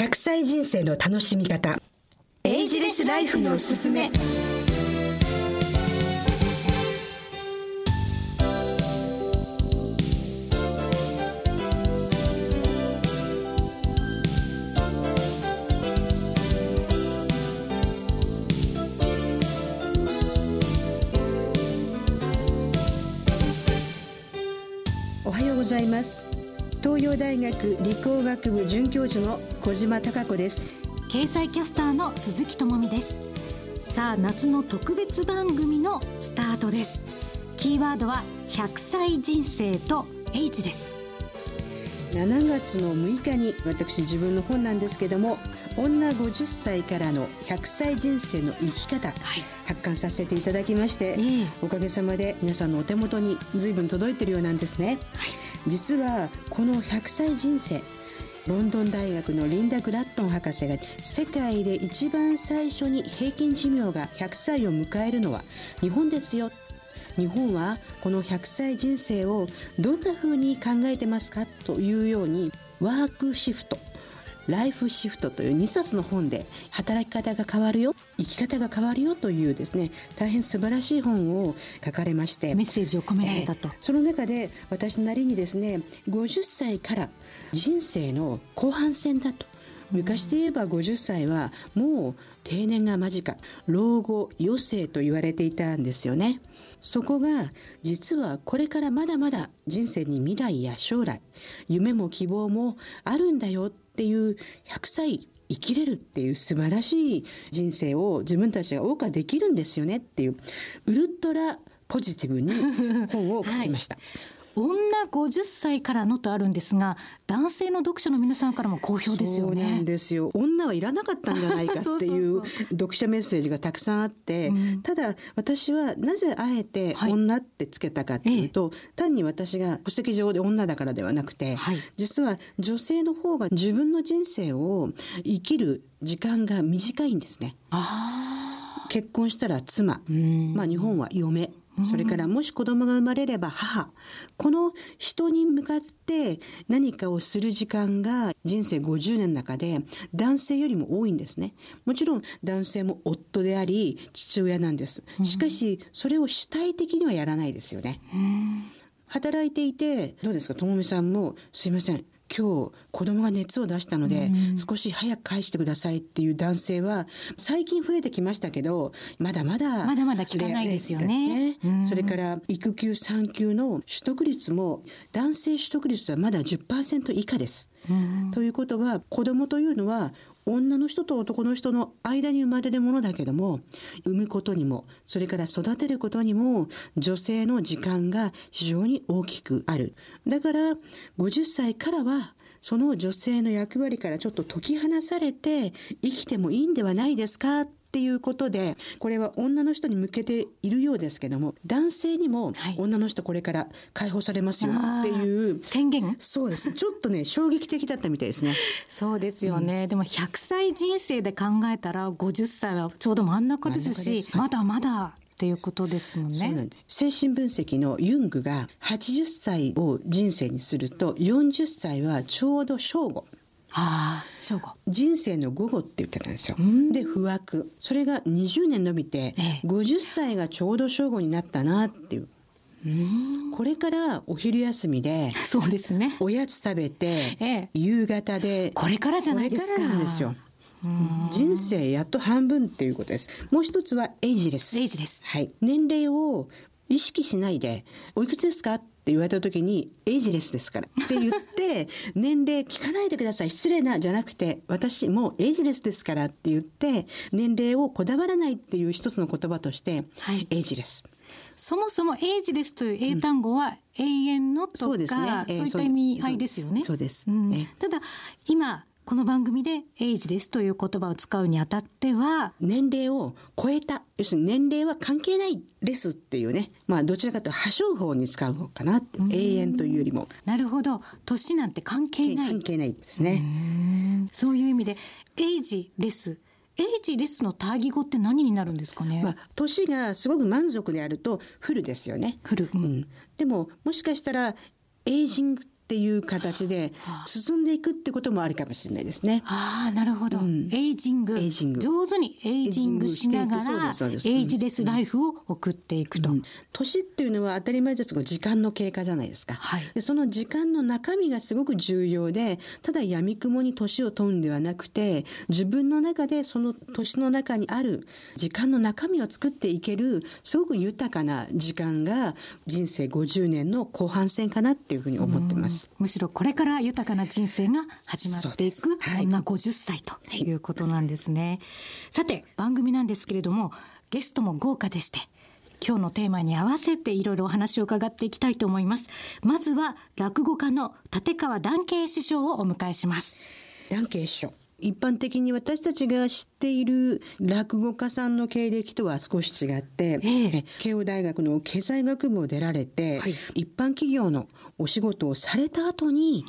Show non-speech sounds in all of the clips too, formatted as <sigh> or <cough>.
100歳人生の楽しみ方。エイジレスライフのおすすめ。おはようございます。東洋大学理工学部准教授の小島貴子です。経済キャスターの鈴木智美です。さあ夏の特別番組のスタートです。キーワードは100歳人生とエイジです。7月の6日に私自分の本なんですけども女50歳からの100歳人生の生き方、はい。発刊させていただきまして、ええ。おかげさまで皆さんのお手元に随分届いてるようなんですね、実はこの100歳人生ロンドン大学のリンダ・グラットン博士が世界で一番最初に平均寿命が100歳を迎えるのは日本ですよ。日本はこの100歳人生をどんな風に考えてますかというようにワークシフトライフシフトという2冊の本で働き方が変わるよ生き方が変わるよというですね大変素晴らしい本を書かれましてメッセージを込められたと、えーその中で私なりにですね50歳から人生の後半戦だと。昔で言えば50歳はもう定年が間近老後余生と言われていたんですよね。そこが実はこれからまだまだ人生に未来や将来夢も希望もあるんだよっていう100歳生きれるっていう素晴らしい人生を自分たちが謳歌できるんですよねっていうウルトラポジティブに本を書きました。<laughs> 女50歳からのとあるんですが男性の読者の皆さんからも好評ですよそうなんねですよ。女はいらなかったんじゃないかっていう <laughs> 読者メッセージがたくさんあって、ただ私はなぜあえてはい。女ってつけたかっていうと、単に私が戸籍上で女だからではなくて、はい。実は女性の方が自分の人生を生きる時間が短いんですね。あ結婚したら妻、ん。まあ日本は嫁、それからもし子供が生まれれば母。この人に向かって何かをする時間が人生50年の中で男性よりも多いんですね。もちろん男性も夫であり父親なんです。しかしそれを主体的にはやらないですよね。働いていてどうですか？ともみさんもすいません今日子供が熱を出したので少し早く返してくださいっていう男性は最近増えてきましたけどまだまだまだまだ聞かないですよね。ね。それから育休産休の取得率も男性取得率はまだ10%以下です。ということは子供というのは女の人と男の人の間に生まれるものだけども産むことにもそれから育てることにも女性の時間が非常に大きくある。だから50歳からはその女性の役割からちょっと解き放されて生きてもいいんではないですか？っていうことでこれは女の人に向けているようですけども男性にもはい。女の人これから解放されますよっていう、宣言？そうです。ちょっとね <laughs> 衝撃的だったみたいですね。そうですよね、でも100歳人生で考えたら50歳はちょうど真ん中ですしはい。まだまだっていうことですもんそうなねんです。精神分析のユングが80歳を人生にすると40歳はちょうど正午ああ正午人生の午後って言ってたんですよ。で不惑それが20年伸びてええ50歳がちょうど正午になったなっていう。これからお昼休みでそうですねおやつ食べて、ええ夕方でこれからじゃないですかこれからなんですよ。人生やっと半分っていうことです。もう一つはエイジレス。エイジですはい。年齢を意識しないで、おいくつですか？って言われた時に、エイジレスですから。って言って、年齢聞かないでください。失礼な、じゃなくて、私もうエイジレスですからって言って、年齢をこだわらないっていう一つの言葉として、はい。エイジレス。そもそもエイジレスという英単語は永遠のとか、そうですね。ええそういった意味合いですよね。そうです。ん。えただ今この番組でエイジレスという言葉を使うにあたっては年齢を超えた要するに年齢は関係ないレスっていうねまあどちらかというと破傷法に使う方かなって永遠というよりも。なるほど。年なんて関係ない。関係ないですね。そういう意味でエイジレス。エイジレスの対義語って何になるんですかね、まあ、年がすごく満足であるとフルですよね。フル、ううん。ん、でももしかしたらエイジングっっていう形で進んでいくってこともありかもしれないですね。ああなるほど、エイジング。エイジング。上手にエイジングしながらエイジレスライフを送っていくと、年っていうのは当たり前ですが時間の経過じゃないですか、はい。でその時間の中身がすごく重要でただ闇雲に年を取るんではなくて自分の中でその年の中にある時間の中身を作っていけるすごく豊かな時間が人生50年の後半戦かなっていうふうに思ってます。むしろこれから豊かな人生が始まっていくそうです。はい。女50歳ということなんですね、さて番組なんですけれどもゲストも豪華でして今日のテーマに合わせていろいろお話を伺っていきたいと思います。まずは落語家の立川談慶師匠をお迎えします。ダンケ師匠一般的に私たちが知っている落語家さんの経歴とは少し違って、ええ。え慶応大学の経済学部を出られて、はい。一般企業のお仕事をされた後に、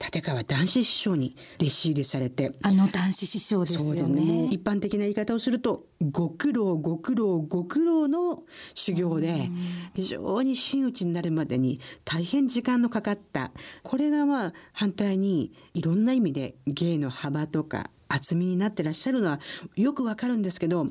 立川談志師匠に弟子入りされて。あの男子師匠ですよね。そうですね。一般的な言い方をするとご苦労ご苦労ご苦労の修行で非常に真打ちになるまでに大変時間のかかった。これがまあ反対にいろんな意味で芸の幅とか厚みになってらっしゃるのはよくわかるんですけど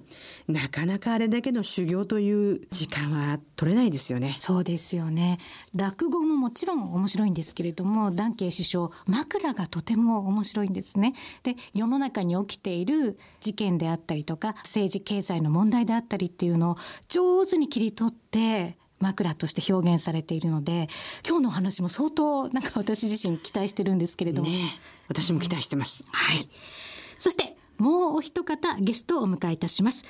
なかなかあれだけの修行という時間は取れないですよね。そうですよね落語ももちろん面白いんですけれども談慶首相枕がとても面白いんですねで世の中に起きている事件であったりとか政治経済の問題であったりっていうのを上手に切り取って枕として表現されているので今日のお話も相当なんか私自身期待してるんですけれども、ねえ私も期待してます。はい。そしてもうお一方ゲストをお迎えいたします。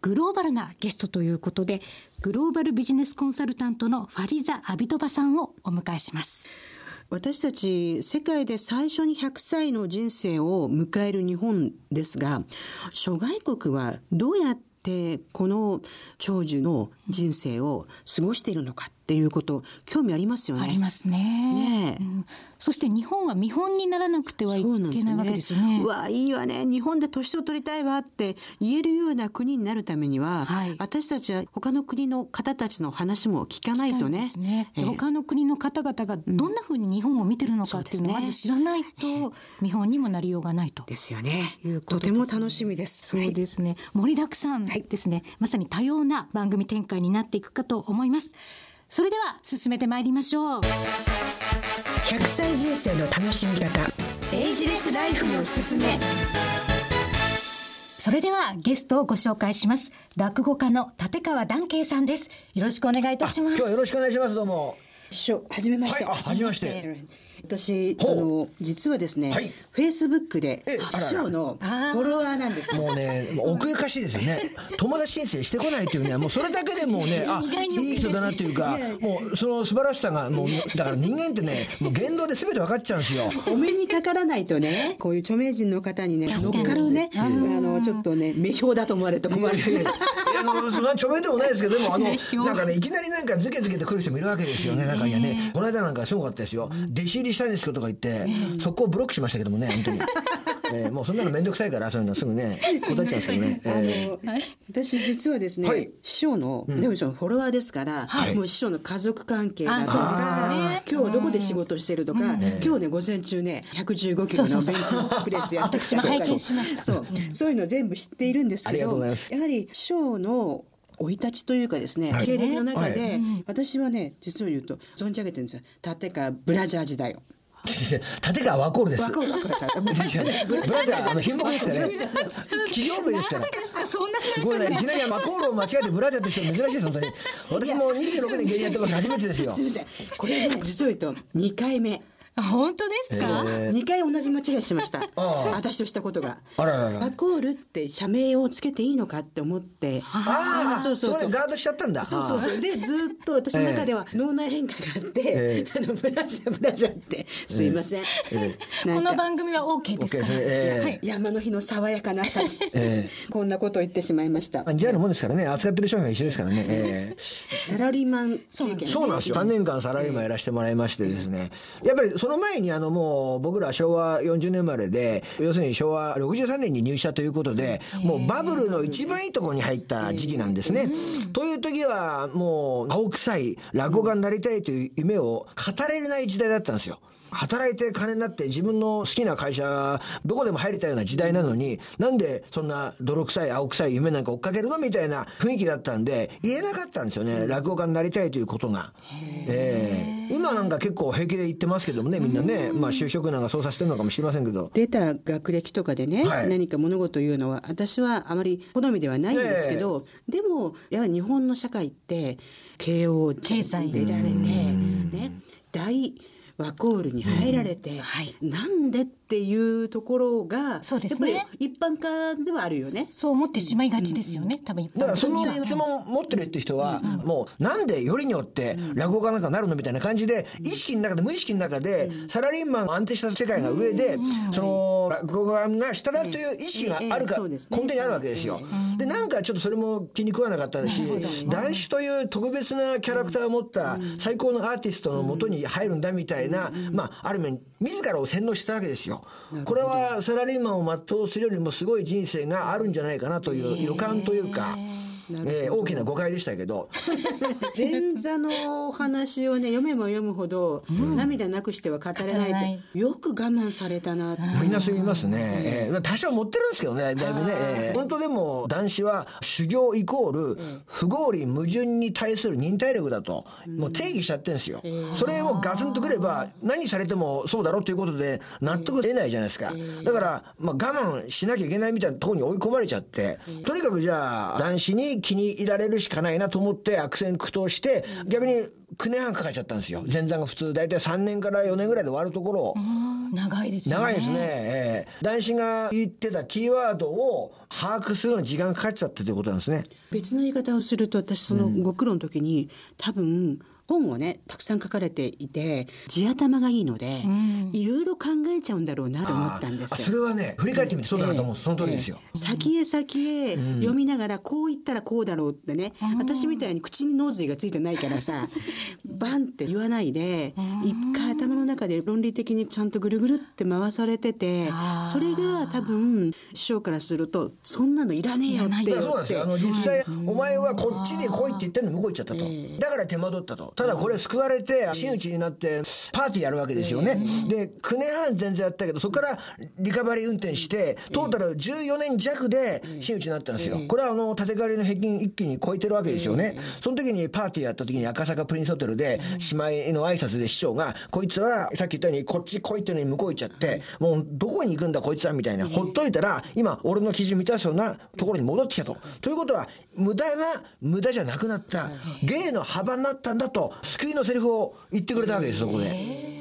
グローバルなゲストということで、グローバルビジネスコンサルタントのファリザ・アビトバさんをお迎えします。私たち世界で最初に100歳の人生を迎える日本ですが諸外国はどうやってこの長寿の人生を過ごしているのかっていうこと興味ありますよね。ありますね。ねえ。うん。そして日本は見本にならなくてはいけないわけですよね。うわいいわね。日本で年を取りたいわって言えるような国になるためには、はい。私たちは他の国の方たちの話も聞かないとね。ねでええ。他の国の方々がどんなふうに日本を見てるのかっていうのをまず知らないと見本にもなりようがないと。ですよね。いうことねとても楽しみです。そうですね、盛りだくさんですね、まさに多様な番組展開になっていくかと思います。それでは進めてまいりましょう。100歳人生の楽しみ方。エイジレスライフのすすめ。それではゲストをご紹介します。落語家の立川談慶さんです。よろしくお願いいたします。今日はよろしくお願いします。どうも。師匠はじめまして、はいあはじめまして私あの実はですね、はい。フェイスブックで師匠のフォロワーなんです。もうね奥ゆかしいですよね。<laughs> 友達申請してこないっていうねもうそれだけでもうね <laughs> あい。いい人だなっていうかもうその素晴らしさがもうだから人間ってねもう言動で全て分かっちゃうんですよ。お目にかからないとねこういう著名人の方にね乗っかるねあのちょっとね目標だと思われると困る。いやいやいやあのそんな著名でもないですけどでもあの <laughs> なんかねいきなりなんかズケズケと来る人もいるわけですよね中にはね。この間なんかすごかったですよ。弟子入りしたいんですけどとか言って速攻ブロックしましたけどもね本当に。<laughs> えーもうそんなの面倒くさいからそういうのすぐね断っちゃうんですけどね。あえーの私実はですね、はい。師匠の、でもそのフォロワーですから、はい。もう師匠の家族関係だとか、今日どこで仕事してるとか、今日ね午前中ね115キロのベンチプレスやったとか私も拝見しました。そう。そういうの全部知っているんですけどやはり師匠の生い立ちというかですね、はい経歴の中で、はい私はね実を言うと存じ上げてるんですよ立川ブラジャー時代を。<laughs> 立川ワコールです。ブラジャーあの品目ですよね。<laughs> 企業名ですから。ですごいね。いきなりワコールを間違えてブラジャーって人珍しいです本当に。私も26年芸人やってます初めてですよ <laughs> す。みませんこれね実を言うと2回目。本当ですか、えー。2回同じ間違いしました。あ私としたことが。あららら。ワコールって社名をつけていいのかって思って。ああ、そそうそうそう。うそう。ガードしちゃったんだ。そうそうそう。でずっと私の中では脳内変化があって、えあのブラジャーブラジャーって。すいません、なんか。この番組は OK ですか？えはい。山の日の爽やかな朝に、えこんなことを言ってしまいました。ー似合うもんですからね。扱ってる商品が一緒ですからね。えーサラリーマンそうなんですよ。3年間サラリーマンやらせてもらいましてですね。やっぱりそその前にあのもう僕ら昭和40年生まれで要するに昭和63年に入社ということでもうバブルの一番いいところに入った時期なんですね。という時はもう青臭い落語家になりたいという夢を語れない時代だったんですよ。働いて金になって自分の好きな会社どこでも入れたような時代なのになんでそんな泥臭い青臭い夢なんか追っかけるのみたいな雰囲気だったんで言えなかったんですよね。落語家になりたいということが。えー、今なんか結構平気で言ってますけどもねみんなね、まあ、就職なんかそうさせてるのかもしれませんけど。出た学歴とかでね、はい、何か物事を言うのは私はあまり好みではないんですけど、でもやはり日本の社会って慶応経済出られてね。大ワコールに入られて、うん。はい、なんでっていうところがそうです、ね、やっぱり一般化ではあるよね。そう思ってしまいがちですよね、うん、多分だからその質問持ってるって人は、うんもうなんでよりによって落語家なんかなるのみたいな感じで意識の中で無意識の中でサラリーマン安定した世界が上で、その落語家が下だという意識があるか、根底にあるわけですよ。でなんかちょっとそれも気に食わなかったし、男子という特別なキャラクターを持った最高のアーティストのもとに入るんだみたいな、まあある面自らを洗脳したわけですよ。これはサラリーマンを全うするよりもすごい人生があるんじゃないかなという予感というか。えー、大きな誤解でしたけど。<laughs> 前座のお話をね読めば読むほど、うん、涙なくしては語れないってよく我慢されたな。みんなそう言いますね、えー、多少持ってるんですけどねだいぶね、えー、本当でも男子は修行イコール不合理矛盾に対する忍耐力だと、もう定義しちゃってるんですよ、それをガツンとくれば何されてもそうだろうということで納得出ないじゃないですか、だから、まあ、我慢しなきゃいけないみたいなところに追い込まれちゃってとにかくじゃあ男子に気に入られるしかないなと思って悪戦苦闘して逆に9年半かかっちゃったんですよ。前座が普通大体3年から4年ぐらいで終わるところを。長いですね。長いですね、えー、男子が言ってたキーワードを把握するのに時間かかっちゃったということなんですね。別の言い方をすると私そのご苦労の時に、うん、多分本をねたくさん書かれていて地頭がいいので、いろいろ考えちゃうんだろうなと思ったんですそれはね振り返ってみてそうだなと思う、えー、その通りですよ、えー、先へ先へ読みながらこう言ったらこうだろうってね、うん、私みたいに口に脳髄がついてないからさ <laughs> バンって言わないで一回頭の中で論理的にちゃんとぐるぐるって回されててそれが多分師匠からするとそんなのいらねえよってそうなんですよ。あの実際お前はこっちで来いって言ってんの向こう行っちゃったと、だから手間取ったとただこれ救われて真打ちになってパーティーやるわけですよね。で9年半全然やったけどそこからリカバリー運転してトータル14年弱で真打ちになったんですよ。これはあの立て替わりの平均一気に超えてるわけですよね。その時にパーティーやった時に赤坂プリンスホテルで姉妹の挨拶で師匠がこいつはさっき言ったようにこっち来いってのに向こう行っちゃってもうどこに行くんだこいつはみたいな。ほっといたら今俺の基準満たすようなところに戻ってきたと。ということは無駄が無駄じゃなくなった。芸の幅になったんだと救いのセリフを言ってくれたわけですそこで。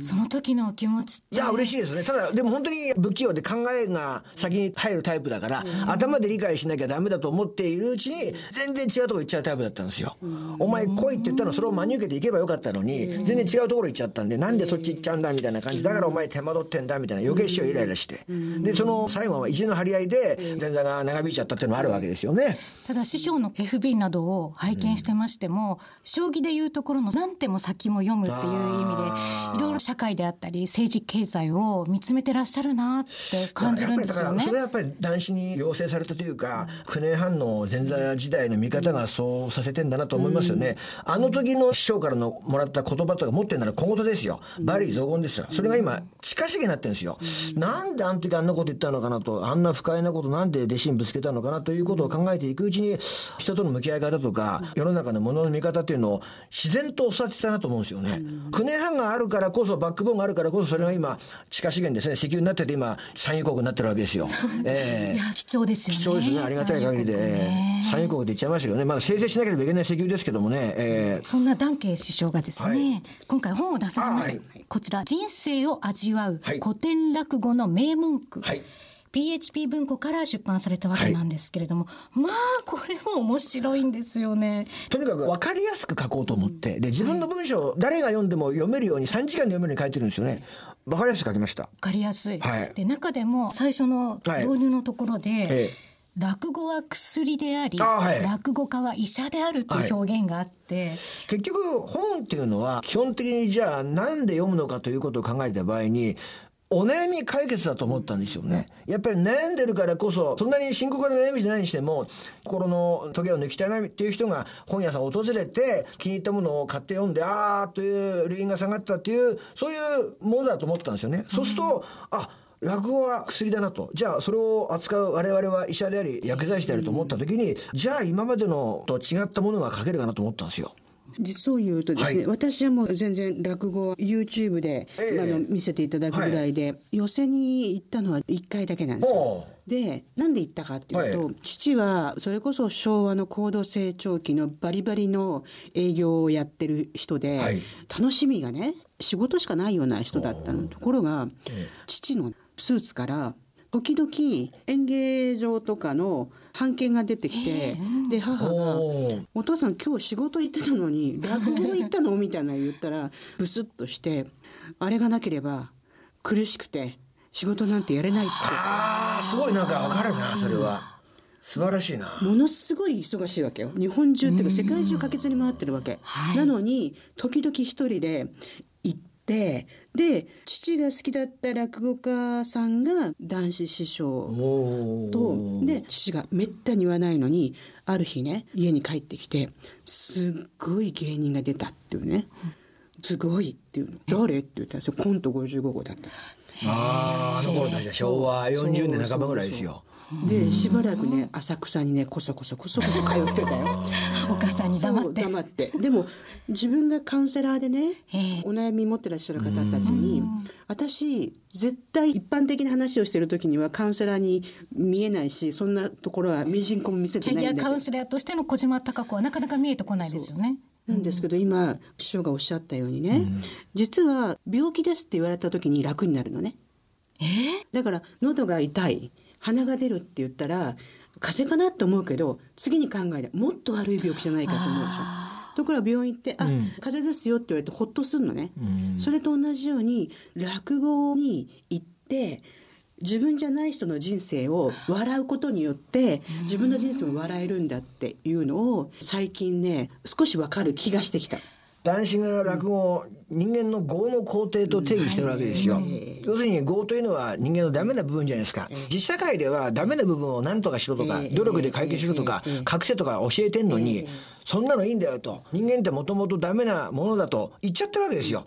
その時の気持ちいや嬉しいですね。ただでも本当に不器用で考えが先に入るタイプだから、頭で理解しなきゃダメだと思っているうちに全然違うとこ行っちゃうタイプだったんですよ、お前来いって言ったのそれを真に受けていけばよかったのに、全然違うところ行っちゃったんでなんでそっち行っちゃうんだみたいな感じ。だからお前手間取ってんだみたいな余計師匠イライラして、でその最後は意地の張り合いで前座が長引いちゃったっていうのもあるわけですよね。ただ師匠の FB などを拝見してましても、将棋でいうところの何手も先も読むっていう意味でいろいろ社会であったり政治経済を見つめてらっしゃるなって感じるんですよね。それはやっぱり男子に要請されたというか、9年半の前座時代の見方がそうさせてんだなと思いますよね。あの時の師匠からのもらった言葉とか持ってるなら小言ですよ。バリー雑言ですよ。それが今近しげになってるんですよ。なんであの時あんなこと言ったのかなと、あんな不快なことなんで弟子にぶつけたのかなということを考えていくうちに、人との向き合い方とか、世の中のものの見方っていうのを自然と育ててたなと思うんですよね。9年半があるからこそバックボーンがあるからこそそれが今地下資源ですね。石油になってて今産油国になってるわけですよ。えー、いや貴重ですよね。貴重ですね。ありがたい限りで、ね、産油国で言っちゃいましたけどね。まだ生成しなければいけない石油ですけどもね。えー、そんなダンケ首相がですね、はい、今回本を出されました、はい、こちら人生を味わう古典落語の名文句。はい PHP 文庫から出版されたわけなんですけれども、はい、まあこれも面白いんですよね。とにかく分かりやすく書こうと思って、で自分の文章、誰が読んでも読めるように3時間で読めるように書いてるんですよね。分かりやすく書きました。分かりやすい、はい、で中でも最初の導入のところで、はいええ。落語は薬であり、あはい。落語家は医者であるという表現があって、結局本っていうのは基本的にじゃあなんで読むのかということを考えた場合にお悩み解決だと思ったんですよね。やっぱり悩んでるからこそ、そんなに深刻な悩みじゃないにしても、心のトゲを抜きたいなっていう人が本屋さんを訪れて、気に入ったものを買って読んで、あーという類因が下がったっていう、そういうものだと思ったんですよね。そうすると、あ、落語は薬だなと。じゃあ、それを扱う我々は医者であり、薬剤師であると思った時に、じゃあ今までのと違ったものが書けるかなと思ったんですよ。実を言うとですね、はい。私はもう全然落語は YouTube で、ええ。あの見せていただくぐらいで、寄席に行ったのは1回だけなんですよ。お。でなんで行ったかっていうと、は父はそれこそ昭和の高度成長期のバリバリの営業をやってる人で、はい。楽しみがね仕事しかないような人だったの。ところが、父のスーツから時々演芸場とかの版権が出てきて、で母がおー「お父さん今日仕事行ってたのに <laughs> 落語行ったの?」みたいなの言ったらブスッとして「あれがなければ苦しくて仕事なんてやれない」って。ああ、すごいなんかわかるな、それは。素晴らしいな。ものすごい忙しいわけよ。日本中っていうか世界中駆けずり回ってるわけ、なのに時々一人で行ってで父が好きだった落語家さんが男子師匠おとで父がめったに言わないのにある日ね家に帰ってきてすっごい芸人が出たっていうね。すごいっていうの。誰？って言ったらコント55号だった。ああ、あの頃だじゃ昭和40年半ばぐらいですよ。でしばらくね浅草にねこそこそこそこそ通ってたよ。<laughs> お母さんに黙って。黙って。でも自分がカウンセラーでねええ。お悩み持ってらっしゃる方たちに私絶対一般的な話をしてる時にはカウンセラーに見えないしそんなところはみじんこも見せキャリアてないんだけど。カウンセラーとしての小島貴子はなかなか見えてこないですよね。なんですけど今師匠がおっしゃったようにね、実は病気ですって言われた時に楽になるのね。だから喉が痛い鼻が出るって言ったら風邪かなと思うけど次に考えればもっと悪い病気じゃないかと思うでしょ。ところが病院行って「あ、風邪ですよ」って言われてほっとするのね。それと同じように落語に行って自分じゃない人の人生を笑うことによって自分の人生も笑えるんだっていうのを最近ね少しわかる気がしてきた。男子が落語を人間の業の工程と定義してるわけですよ。要するに業というのは人間のダメな部分じゃないですか。実社会ではダメな部分を何とかしろとか、努力で解決しろとか、隠せとか教えてんのに、そんなのいいんだよと。人間ってもともとダメなものだと言っちゃってるわけですよ。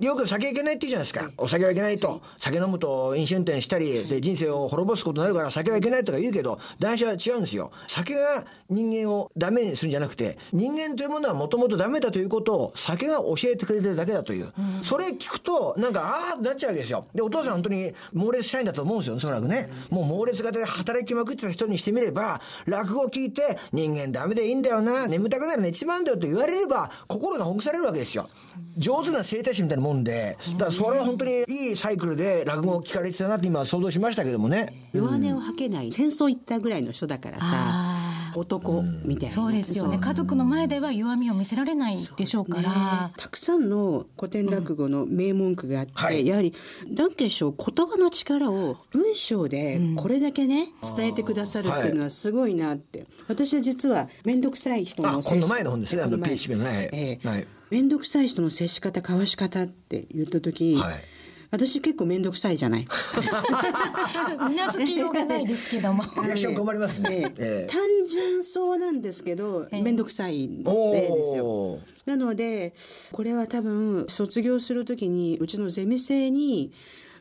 よく酒いけないって言うじゃないですか。お酒はいけないと。酒飲むと飲酒運転したり、で人生を滅ぼすことになるから酒はいけないとか言うけど、男子は違うんですよ。酒が人間をダメにするんじゃなくて、人間というものはもともとダメだということを酒が教えてくれてるだけだという。それ聞くと、なんか、ああ、なっちゃうわけですよ。で、お父さん本当に猛烈社員だと思うんですよ、おそらくね。もう猛烈型で働きまくってた人にしてみれば、落語を聞いて、人間ダメでいいんだよな、眠たくなるの一番だよと言われれば、心がほぐされるわけですよ。上手な整体師みたいなもんで、だからそれは本当にいいサイクルで落語を聞かれてたなって今想像しましたけどもね。弱音を吐けない戦争行ったぐらいの人だからさ男みたいな。そうですよね。家族の前では弱みを見せられないでしょうから。たくさんの古典落語の名文句があって、はい。やはりダンケン師匠言葉の力を文章でこれだけね、伝えてくださるっていうのはすごいなって、私は実は面倒くさい人あ、のこの前の本ですね、あのこ前 PHP のね。ええ。はい。面倒くさい人の接し方交わし方って言った時、はい私結構面倒くさいじゃない。<laughs> うなずきようがないですけども。<laughs> リアクション困りますね。単純そうなんですけど面倒くさいんおですよ。お。なのでこれは多分卒業するときにうちのゼミ生に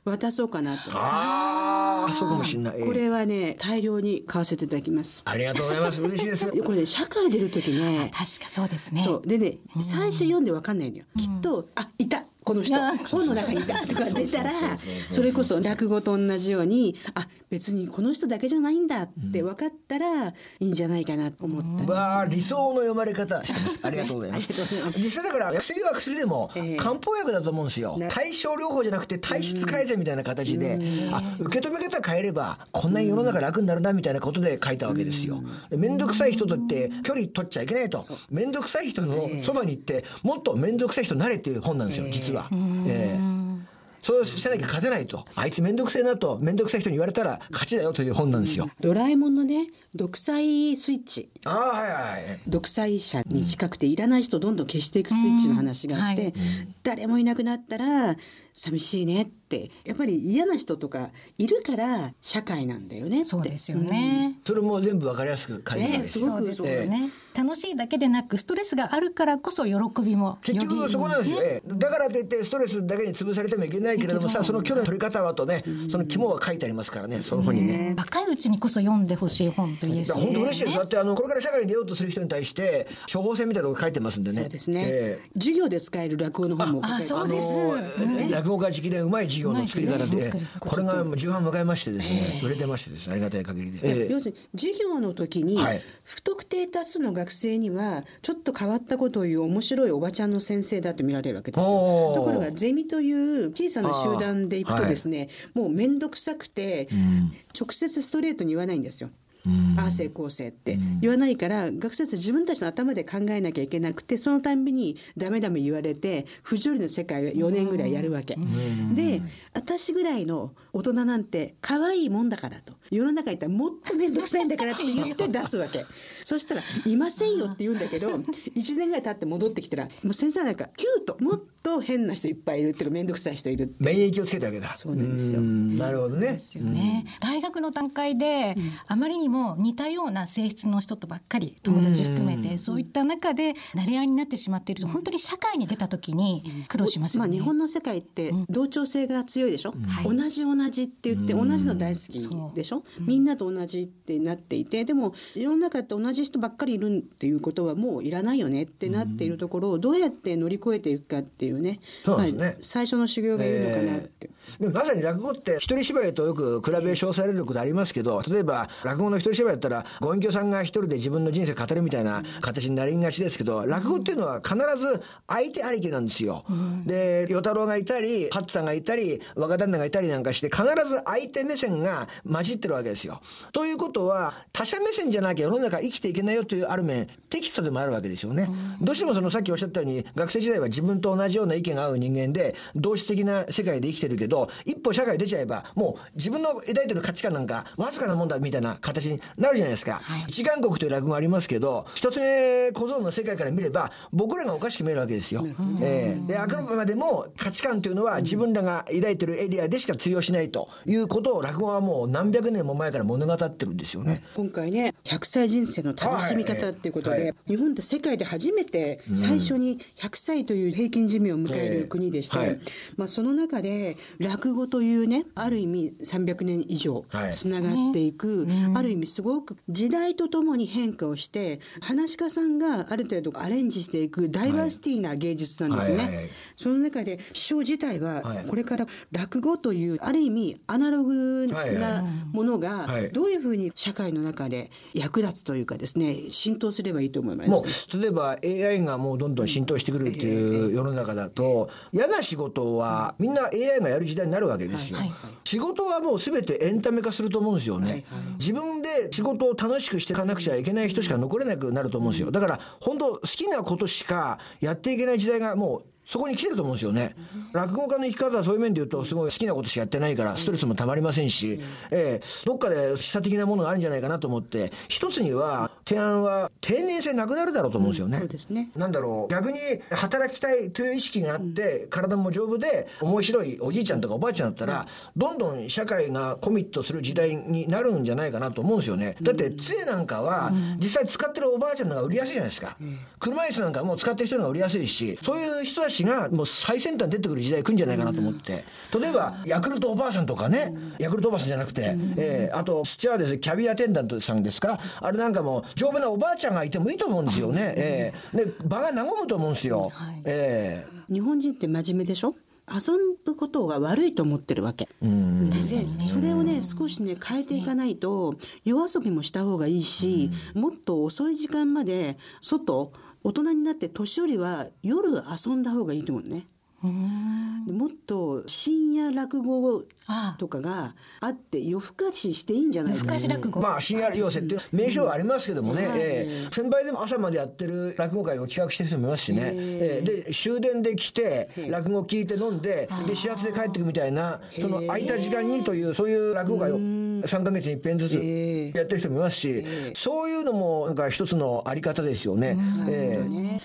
渡そうかなと。ああ、そうかもしれない。ええこれはね大量に買わせていただきます。ありがとうございます。嬉しいです。<laughs> これね社会出る時ね。確かそうですね。そうでね最初読んでわかんないのよ。きっとあいた。この人あ本の中にいたとか出たらそれこそ落語と同じようにあ別にこの人だけじゃないんだって分かったらいいんじゃないかなと思ったんですよわあ理想の読まれ方してます。ありがとうございます。<laughs> ありがとうございます実際だから薬は薬でもええ漢方薬だと思うんですよ。ね対症療法じゃなくて体質改善みたいな形で、あ受け止め方変えればこんなに世の中楽になるなみたいなことで書いたわけですよ。面倒くさい人とって距離取っちゃいけないと。面倒くさい人のそばに行ってもっと面倒くさい人になれっていう本なんですよ。実は。ええ。そうしなきゃ勝てないと。あいつ面倒くせえなと面倒くさい人に言われたら勝ちだよという本なんですよ。ドラえもんのね独裁スイッチ。ああはいはい独裁者に近くていらない人をどんどん消していくスイッチの話があって、うん。はい。誰もいなくなったら寂しいねって。やっぱり嫌な人とかいるから社会なんだよねって。そうですよね。それも全部わかりやすく書いてあるんです。よ。ねすごくそうですよね。楽しいだけでなくストレスがあるからこそ喜びも結局そこなんですよ、ええ。だからといってストレスだけに潰されてもいけないけれどもさその距離の取り方はとねその肝は書いてありますからねその本にね。若いうちにこそ読んでほしい本と言えだから本当嬉しいです。だってあのこれから社会に出ようとする人に対して処方箋みたいなのが書いてますんでね。そうですね、え授業で使える落語の本もああそうです。落語家直伝うまい授業の作り方でこれが重版迎えましてですね。売れてましてですね。ありがたい限りで。ええ要するに授業の時にはい。不特定多数の学生にはちょっと変わったことを言う面白いおばちゃんの先生だと見られるわけですよ。ところがゼミという小さな集団で行くとですね、もう面倒くさくて、直接ストレートに言わないんですよ。ああせこうせいって。言わないから学生たち自分たちの頭で考えなきゃいけなくてそのたんびにダメダメ言われて不条理の世界を4年ぐらいやるわけ。で私ぐらいの大人なんて可愛いもんだからと。世の中にいたらもっと面倒くさいんだからって言って出すわけ。<laughs> そしたら「いませんよ」って言うんだけど1年ぐらい経って戻ってきたらもう先生なんかキュートもっと変な人いっぱいいるっていうか面倒くさい人いる免疫をつけたわけだ。そうなんですよ。んなるほどね。ですよね、大学の段階で、あまりにも似たような性質の人とばっかり友達含めて、そういった中で慣れ合いになってしまっていると本当に社会に出た時に苦労しますよまあ、ね。日本の世界って同調性が強いでしょ、はい。同じ同じって言って同じの大好きでしょ、みんなと同じってなっていてでも世の中って同じ人ばっかりいるっていうことはもういらないよねってなっているところをどうやって乗り越えていくかっていうねそうですね。まあ、最初の修行がいるのかなって。でもまさに落語って一人芝居とよく比べ称されることありますけど例えば落語の一人芝居だったらご隠居さんが一人で自分の人生語るみたいな形になりがちですけど落語っていうのは必ず相手ありきなんですよ。で与太郎がいたり八さんがいたり若旦那がいたりなんかして必ず相手目線が混じってるわけですよ。ということは他者目線じゃなきゃ世の中生きていけないよというある面テキストでもあるわけですよね。どうしてもそのさっきおっしゃったように学生時代は自分と同じような意見が合う人間で同質的な世界で生きてるけど一歩社会出ちゃえばもう自分の抱いてる価値観なんかわずかなもんだみたいな形になるじゃないですか。一眼国という落語がありますけど一つ目小僧の世界から見れば僕らがおかしく見えるわけですよ。ええであくまでも価値観というのは自分らが抱いてるエリアでしか通用しないということを落語はもう何百年も前から物語ってるんですよね。今回ね100歳人生の楽しみ方っていうことで、はい。はい。日本って世界で初めて最初に100歳という平均寿命を迎える国でして、はい。まあ、その中で落語というねある意味300年以上はい。つながっていく、ある意味すごく時代とともに変化をして話し家さんがある程度アレンジしていくダイバーシティな芸術なんですね。はいはい。はい。その中で師匠自体ははい。これから落語というある意味アナログなものがはいどういうふうに社会の中で役立つというかですね浸透すればいいと思います。もう例えば AI がもうどんどん浸透してくるっていう世の中だと嫌な仕事はみんな AI がやる時代になるわけですよ。はい仕事はもう全てエンタメ化すると思うんですよね。自分で仕事を楽しくしていかなくちゃいけない人しか残れなくなると思うんですよ。だから本当好きなことしかやっていけない時代がもうそこに来てると思うんですよね。落語家の生き方はそういう面で言うとすごい好きなことしかやってないからストレスもたまりませんし、ええ。どっかで示唆的なものがあるんじゃないかなと思って一つには提案は定年制なくなるだろうと思うんですよね。そうですね。なんだろう。逆に働きたいという意識があって、体も丈夫で面白いおじいちゃんとかおばあちゃんだったら、どんどん社会がコミットする時代になるんじゃないかなと思うんですよね。だって杖なんかは実際使ってるおばあちゃんの方が売りやすいじゃないですか。車椅子なんかもう使ってる人の方が売りやすいし、そういう人たちがもう最先端に出てくる時代来るんじゃないかなと思って。例えばヤクルトおばあさんとかね、ヤクルトおばあさんじゃなくて、えーあとスチュアーデスキャビアテンダントさんですか、あれなんかも丈夫なおばあちゃんがいてもいいと思うんですよね。えー。で場が和むと思うんですよ。はい。えー。日本人って真面目でしょ？遊ぶことが悪いと思ってるわけ。でそれをね少しね変えていかないと夜遊びもした方がいいし、もっと遅い時間まで外大人になって年寄りは夜遊んだ方がいいと思うね。もっと深夜落語とかがあって夜更かししていいんじゃないか夜更かし落語？まあ深夜要請っていう名称はありますけどもね、えー先輩でも朝までやってる落語会を企画してる人もいますしね、えーで終電で来て落語聞いて飲んでで始発で帰ってくみたいなその空いた時間にというそういう落語会を3か月に一遍ずつやってる人もいますしそういうのもなんか一つのあり方ですよね。えーね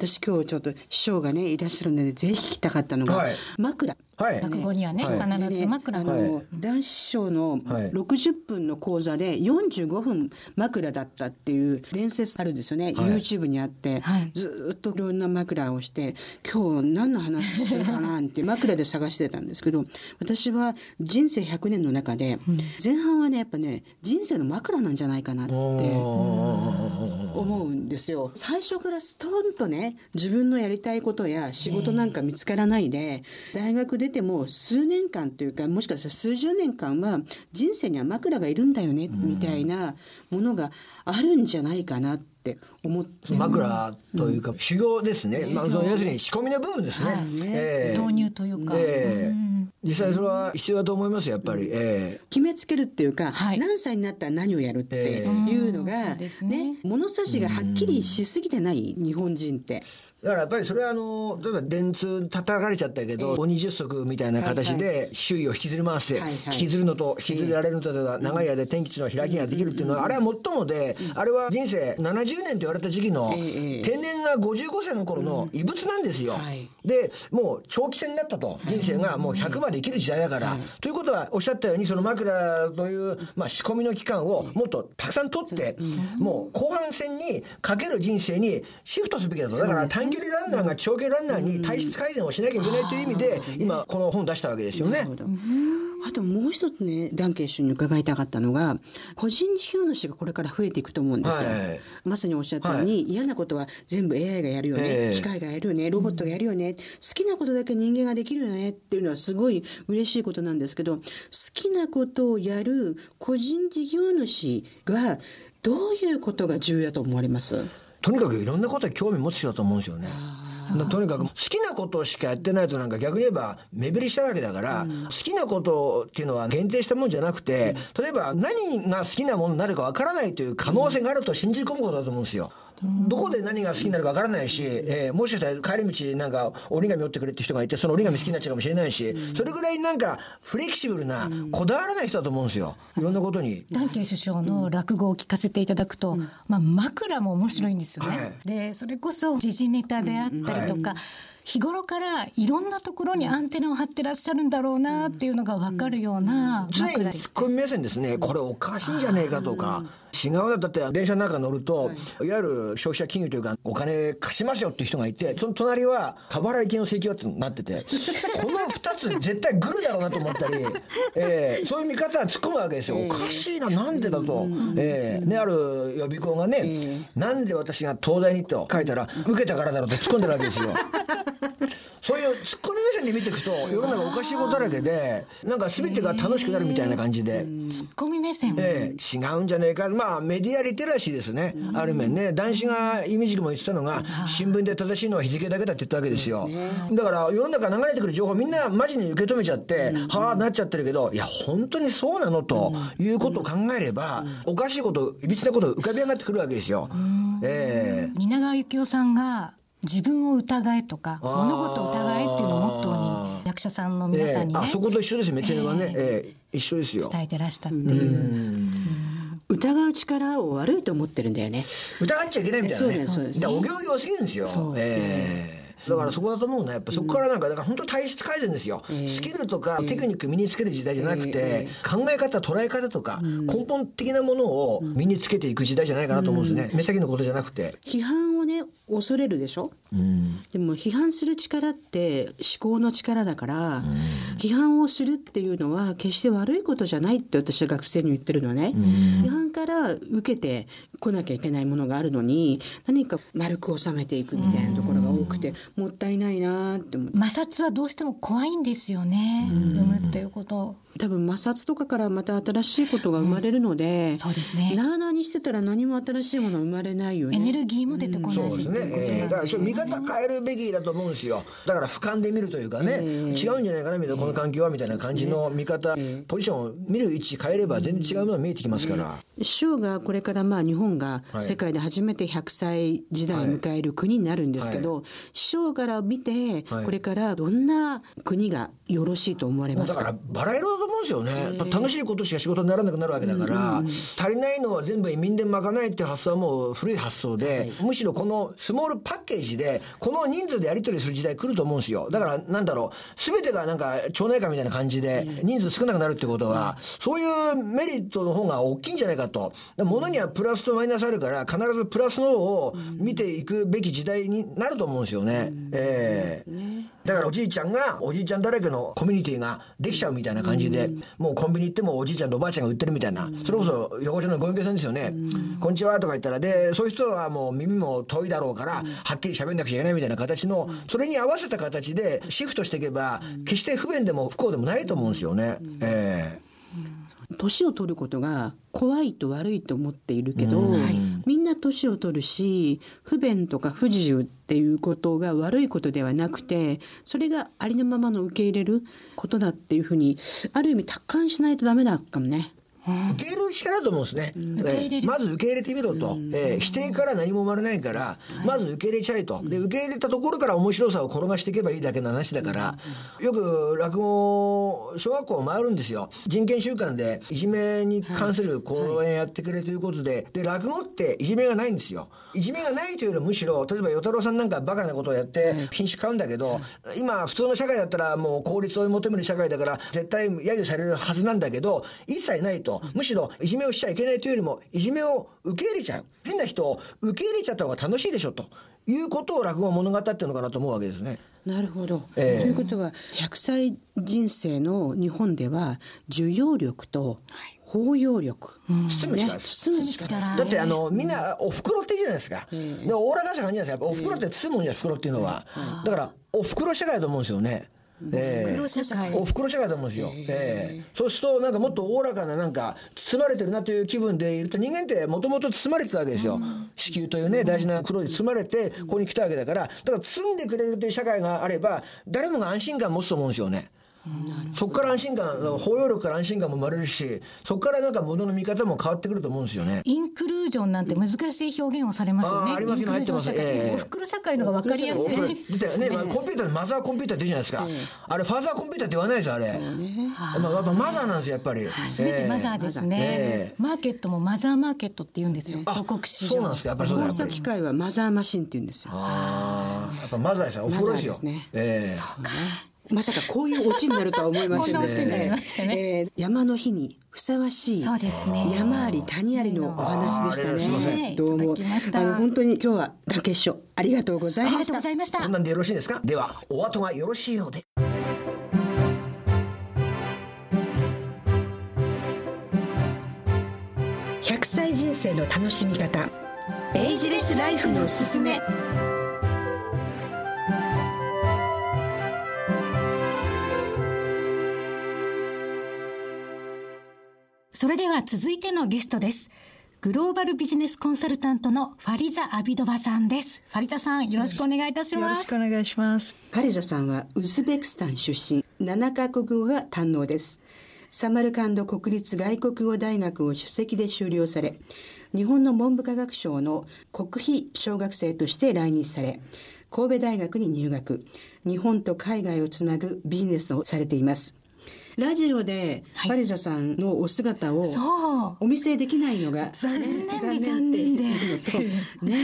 私今日ちょっと師匠がねいらっしゃるのでぜひ聞きたかったのが、はい。枕はい。落語にはね、はい。必ず枕が、あの、男子師匠のはい。60分の講座で45分枕だったっていう伝説あるんですよね、YouTube にあって、はい。ずーっといろんな枕をして今日何の話するかなって <laughs> 枕で探してたんですけど私は人生100年の中で前半はねやっぱね人生の枕なんじゃないかなって思うんですよ。最初からストンとね自分のやりたいことや仕事なんか見つからないで大学出ても数年間というかもしかしたら数十年間は人生には枕がいるんだよね。みたいなものがあるんじゃないかなって思って枕というか修行ですね、まあ、要するに仕込みの部分ですね。えー導入というか、ええ。実際それは必要だと思いますよやっぱり。ええ。決めつけるっていうか、はい。何歳になったら何をやるっていうのうん。が、そうですね。ね物差しがはっきりしすぎてない日本人って。だからやっぱりそれはあの例えば電通叩かれちゃったけど、鬼十足みたいな形で周囲を引きずり回して、引きずるのと引きずられるのとでは長い間天気地の開きができるっていうのは、あれはもっともで、あれは人生70年と言われた時期の、ええ定年が55歳の頃の異物なんですよ。はい。でもう長期戦になったと人生がもう100まで生きる時代だから、ということはおっしゃったようにその枕という、まあ、仕込みの期間をもっとたくさん取って、もう後半戦にかける人生にシフトすべきだと。だから短距離ランナーが長距離ランナーに体質改善をしなきゃいけないという意味で今この本出したわけですよね。あともう一つねダンケン師に伺いたかったのが個人事業主がこれから増えていくと思うんですよ、はいまさにおっしゃったように、嫌なことは全部 AI がやるよね、ええ。機械がやるよねロボットがやるよね、好きなことだけ人間ができるよねっていうのはすごい嬉しいことなんですけど好きなことをやる個人事業主がどういうことが重要だと思われます？とにかくいろんなことに興味持つ人だと思うんですよね。だとにかく好きなことしかやってないとなんか逆に言えば目減りしたわけだから、好きなことっていうのは限定したもんじゃなくて、例えば何が好きなものになるかわからないという可能性があると信じ込むことだと思うんですよ。どこで何が好きになるかわからないし、えーもしかしたら帰り道なんか折り紙折ってくれって人がいてその折り紙好きになっちゃうかもしれないし、それぐらいなんかフレキシブルな、こだわらない人だと思うんですよ。いろんなことに。ダンケン首相の落語を聞かせていただくと、まあ、枕も面白いんですよね。はい。でそれこそ時事ネタであったりとか、日頃からいろんなところにアンテナを張ってらっしゃるんだろうなっていうのが分かるような常に枕ツッコミ目線ですね、これおかしいん。じゃねえかとか、違うだだって電車の中乗ると、い、わゆる消費者金融というか、お金貸しますよっていう人がいて、その隣は、過払い金の請求だってなってて、<laughs> この2つ絶対グルだろうなと思ったり、えーそういう見方は突っ込むわけですよ。おかしいな、なんでだと。えーね、ある予備校がね、なんで私が東大にと書いたら、受けたからだろうって突っ込んでるわけですよ。<laughs> そういうツッコミ目線で見ていくと世の中おかしいことだらけでなんか全てが楽しくなるみたいな感じで。ツッコミ目線、ええ。違うんじゃねえかまあメディアリテラシーですね、ある面ね。男子がイメージも言ってたのが新聞で正しいのは日付だけだって言ったわけですよ。だから世の中流れてくる情報みんなマジに受け止めちゃって、はあなっちゃってるけどいや本当にそうなのということを考えれば、おかしいこといびつなこと浮かび上がってくるわけですよ、ええ。蜷川幸雄さんが自分を疑えとか物事を疑えっていうのをモットーに役者さんの皆さんにね、ええ。あそこと一緒ですよ。目線はね、ええ。一緒ですよ。伝えてらしたっていう。疑う力を悪いと思ってるんだよね。疑っちゃいけないみたいなね。そうですそうですだからお行儀良すぎるんですよ。ええだからそこだと思うねやっぱそこからなんかだから本当体質改善ですよ、スキルとかテクニック身につける時代じゃなくて、考え方捉え方とか、根本的なものを身につけていく時代じゃないかなと思うんですね、目先のことじゃなくて。批判をね恐れるでしょ、でも批判する力って思考の力だから、批判をするっていうのは決して悪いことじゃないって私は学生に言ってるのね、批判から受けてこなきゃいけないものがあるのに何か丸く収めていくみたいなところが多くて、もったいないなって思って。摩擦はどうしても怖いんですよね、産むっていうこと多分摩擦とかからまた新しいことが生まれるので、そうですね。なあなあにしてたら何も新しいもの生まれないよね。エネルギーも出てこないし、そうですね、えーだからちょっと見方変えるべきだと思うんですよ。だから俯瞰で見るというかね、違うんじゃないかなみたいなこの環境はみたいな感じの見方、ポジションを見る位置変えれば全然違うものが見えてきますから、首相がこれからまあ日本がはい。世界で初めて100歳時代を迎える国になるんですけど、首相から見てはい。これからどんな国がよろしいと思われますか？だからバラ色だと思うんですよね、やっぱ楽しいことしか仕事にならなくなるわけだから、足りないのは全部移民で賄えっていう発想はもう古い発想で、むしろこのスモールパッケージでこの人数でやり取りする時代来ると思うんですよ。だからなんだろう全てがなんか町内会みたいな感じで人数少なくなるってことは、そういうメリットの方が大きいんじゃないかと。だから物にはプラスとマイナスあるから必ずプラスの方を見ていくべき時代になると思うんですよね、ええだからおじいちゃんがおじいちゃんだらけのコミュニティができちゃうみたいな感じで、もうコンビニ行ってもおじいちゃんとおばあちゃんが売ってるみたいな、それこそ横丁のご隠居さんですよね、こんにちはとか言ったらでそういう人はもう耳も遠いだろうから、はっきり喋んなくちゃいけないみたいな形の、それに合わせた形でシフトしていけば、決して不便でも不幸でもないと思うんですよね。ええ年を取ることが怖いと悪いと思っているけど、みんな年を取るし不便とか不自由っていうことが悪いことではなくてそれがありのままの受け入れることだっていうふうにある意味達観しないとダメだかもね。受け入れるしかないと思うんですね、えーまず受け入れてみろと、えー否定から何も生まれないから、まず受け入れちゃえと。で受け入れたところから面白さを転がしていけばいいだけの話だから、よく落語小学校を回るんですよ。人権週間でいじめに関する講演やってくれということで,、で落語っていじめがないんですよ。いじめがないというよりもむしろ例えば与太郎さんなんかバカなことをやって品種買うんだけど、今普通の社会だったらもう効率を求める社会だから絶対揶揄されるはずなんだけど一切ないとむしろいじめをしちゃいけないというよりもいじめを受け入れちゃう。変な人を受け入れちゃった方が楽しいでしょということを落語は物語ってるのかなと思うわけですね。なるほど、ええ。ということは100歳人生の日本では受容力と包容力、包む力。ね。です包む力。力だってあのみんなお袋って言うじゃないですか、でおおらかさ感じじゃないですか。お袋って包むんじゃ袋っていうのは、だからお袋社会だと思うんですよね。ええ。袋社会。お袋社会だと思うんですよ、ええ。そうするとなんかもっとおおらかななんか包まれてるなという気分でいると人間ってもともと包まれてたわけですよ、子宮というね大事な袋に包まれてここに来たわけだから。だから包んでくれるという社会があれば誰もが安心感を持つと思うんですよね。そこから安心感包容力から安心感も生まれるしそこからなんか物の見方も変わってくると思うんですよね。インクルージョンなんて難しい表現をされますよね。ありますよインクルージョン社会入ってます。ええ。お袋社会のが分かりやすい。おこれ出たよね、まあ、コンピューターでマザーコンピューターって言うじゃないですか、あれファーザーコンピューターって言わないですよあれ、まあ、やっぱマザーなんですよやっぱり。すべてマザーですね、ええ。マーケットもマザーマーケットって言うんですよ。広告市場。そうなんですかやっぱりそうだ。放やっぱり送機械はマザーマシンって言うんですよ。ああやっぱマザーですよ。お風呂ですよ。マザーですね。ええまさかこういうオチになるとは思いませんこんなオチになりましたね。えー山の日にふさわしいそうですね。山あり谷ありのお話でしたあーありがとうございますね。どうもあの本当に今日はダケ師匠ありがとうございました。とうございました。こん。なんでよろしいですか？ではお後がよろしいようで。100歳人生の楽しみ方。エイジレスライフのすすめそれでは続いてのゲストです。グローバルビジネスコンサルタントのファリザ・アビドバさんです。ファリザさん、よろしくお願いいたしよろます。しくお願いします。ファリザさんはウズベクスタン出身7カ国語が堪能ですサマルカンド国立外国語大学を首席で修了され日本の文部科学省の国費小学生として来日され神戸大学に入学日本と海外をつなぐビジネスをされていますラジオでファリザさんのお姿を。お見せできないのが残念で残残念で <laughs> ね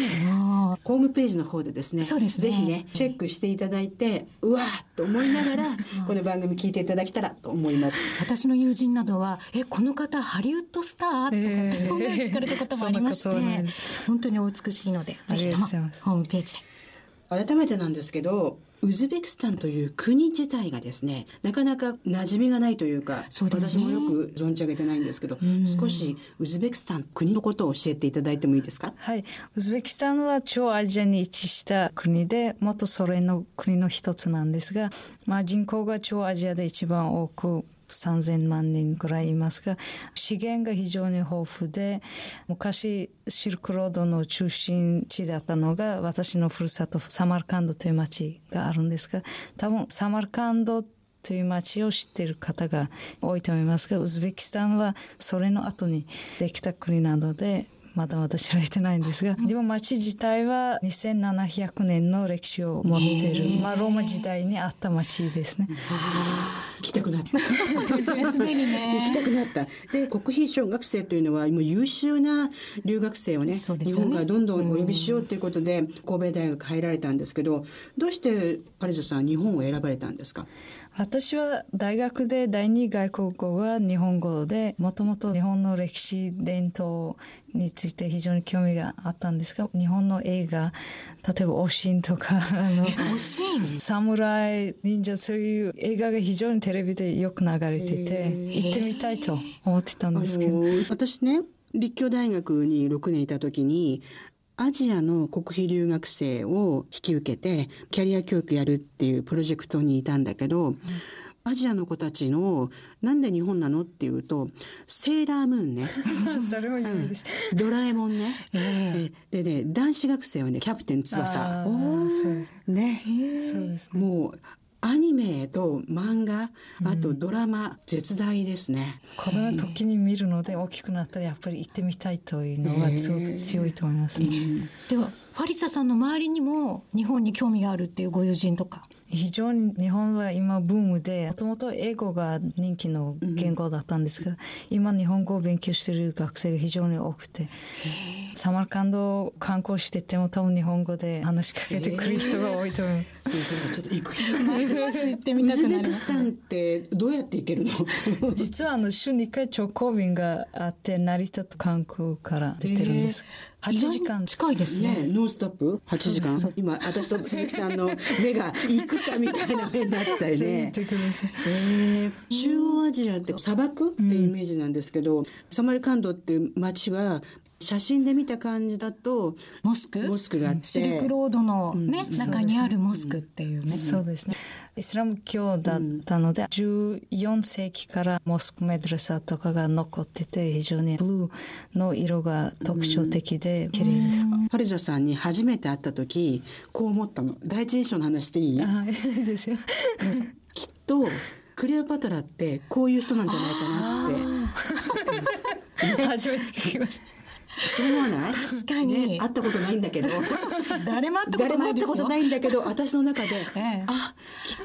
ホームページの方でですねそうですね。ぜひねチェックしていただいてうわーっと思いながらこの番組聞いていただけたらと思います。私の友人などは、え、この方ハリウッドスター？とかってえー。表現聞かれたこともありまして、そんなことはない。本当にお美しいので、ぜひともありがとうございます。ホームページで。改めてなんですけどウズベクスタンという国自体がですねなかなか馴染みがないというかね。私もよく存じ上げてないんですけど少しウズベクスタン国のことを教えていただいてもいいですか？はい。ウズベキスタンは超アジアに位置した国で、元ソ連の国の一つなんですが、まあ人口が超アジアで一番多く、3000万人ぐらいいますが資源が非常に豊富で昔シルクロードの中心地だったのが私のふるさとサマルカンドという町があるんですが多分サマルカンドという町を知っている方が多いと思いますがウズベキスタンはそれの後にできた国なのでまだまだ知られてないんですが、でも町自体は2700年の歴史を持っている、まあ、ローマ時代にあった町ですね。行きたくなった。すでにね。行きたくなった。で、国費小学生というのは、もう優秀な留学生をね、ね本からどんどんお呼びしようということで、神戸大学入られたんですけど、どうしてパリザさん、日本を選ばれたんですか？私は大学で第二外国語が日本語で、もともと日本の歴史伝統について非常に興味があったんですが、日本の映画、例えばおしんとか、あの、惜しい。侍、忍者、そういう映画が非常にテレビでよく流れてて、行ってみたいと思ってたんですけど。私ね立教大学に6年いた時にアジアの国費留学生を引き受けてキャリア教育やるっていうプロジェクトにいたんだけど、アジアの子たちのなんで日本なのっていうとセーラームーンね。<laughs> それも有名でしドラえもんね、えでね男子学生はねキャプテン翼。ね。そうですね。もうアニメと漫画あとドラマ、絶大ですね。子供の時に見るので大きくなったらやっぱり行ってみたいというのがすごく強いと思いますね。では、ファリサさんの周りにも日本に興味があるっていうご友人とか？非常に日本は今ブームで、もともと英語が人気の言語だったんですが、今日本語を勉強している学生が非常に多くて、サマルカンドを観光してても多分日本語で話しかけてくる人が多いと思う。そうそうちょっと行く気がます行ってみウズたくなりますベクスタンってどうやって行けるの実はあの週に1回直行便があって、成田と関空から出てるんです。8時間。近いですね。ねノンストップ？8時間今私と鈴木さんの目が行くかみたいな目になったりねぜひ行ってください。えー中央アジアって砂漠っていうイメージなんですけど、サマルカンドっていう街は写真で見た感じだとモスク？モスクがあって。シルクロードのね、中にあるモスクっていうね。そうですね。イスラム教だったので、14世紀からモスクメドレサとかが残ってて、非常にブルーの色が特徴的で綺麗です。パルジャさんに初めて会った時こう思ったの。第一印象の話していい？はい、いいですよ。きっとクレオパトラってこういう人なんじゃないかなって。<laughs> 初めて聞きました。そう思わない <laughs> 確かに。ね、会ったことないんだけど。<laughs> 誰も会ったこ誰も会ったとないですよ。ことないんだけど私の中で、<laughs> ええ。あきっ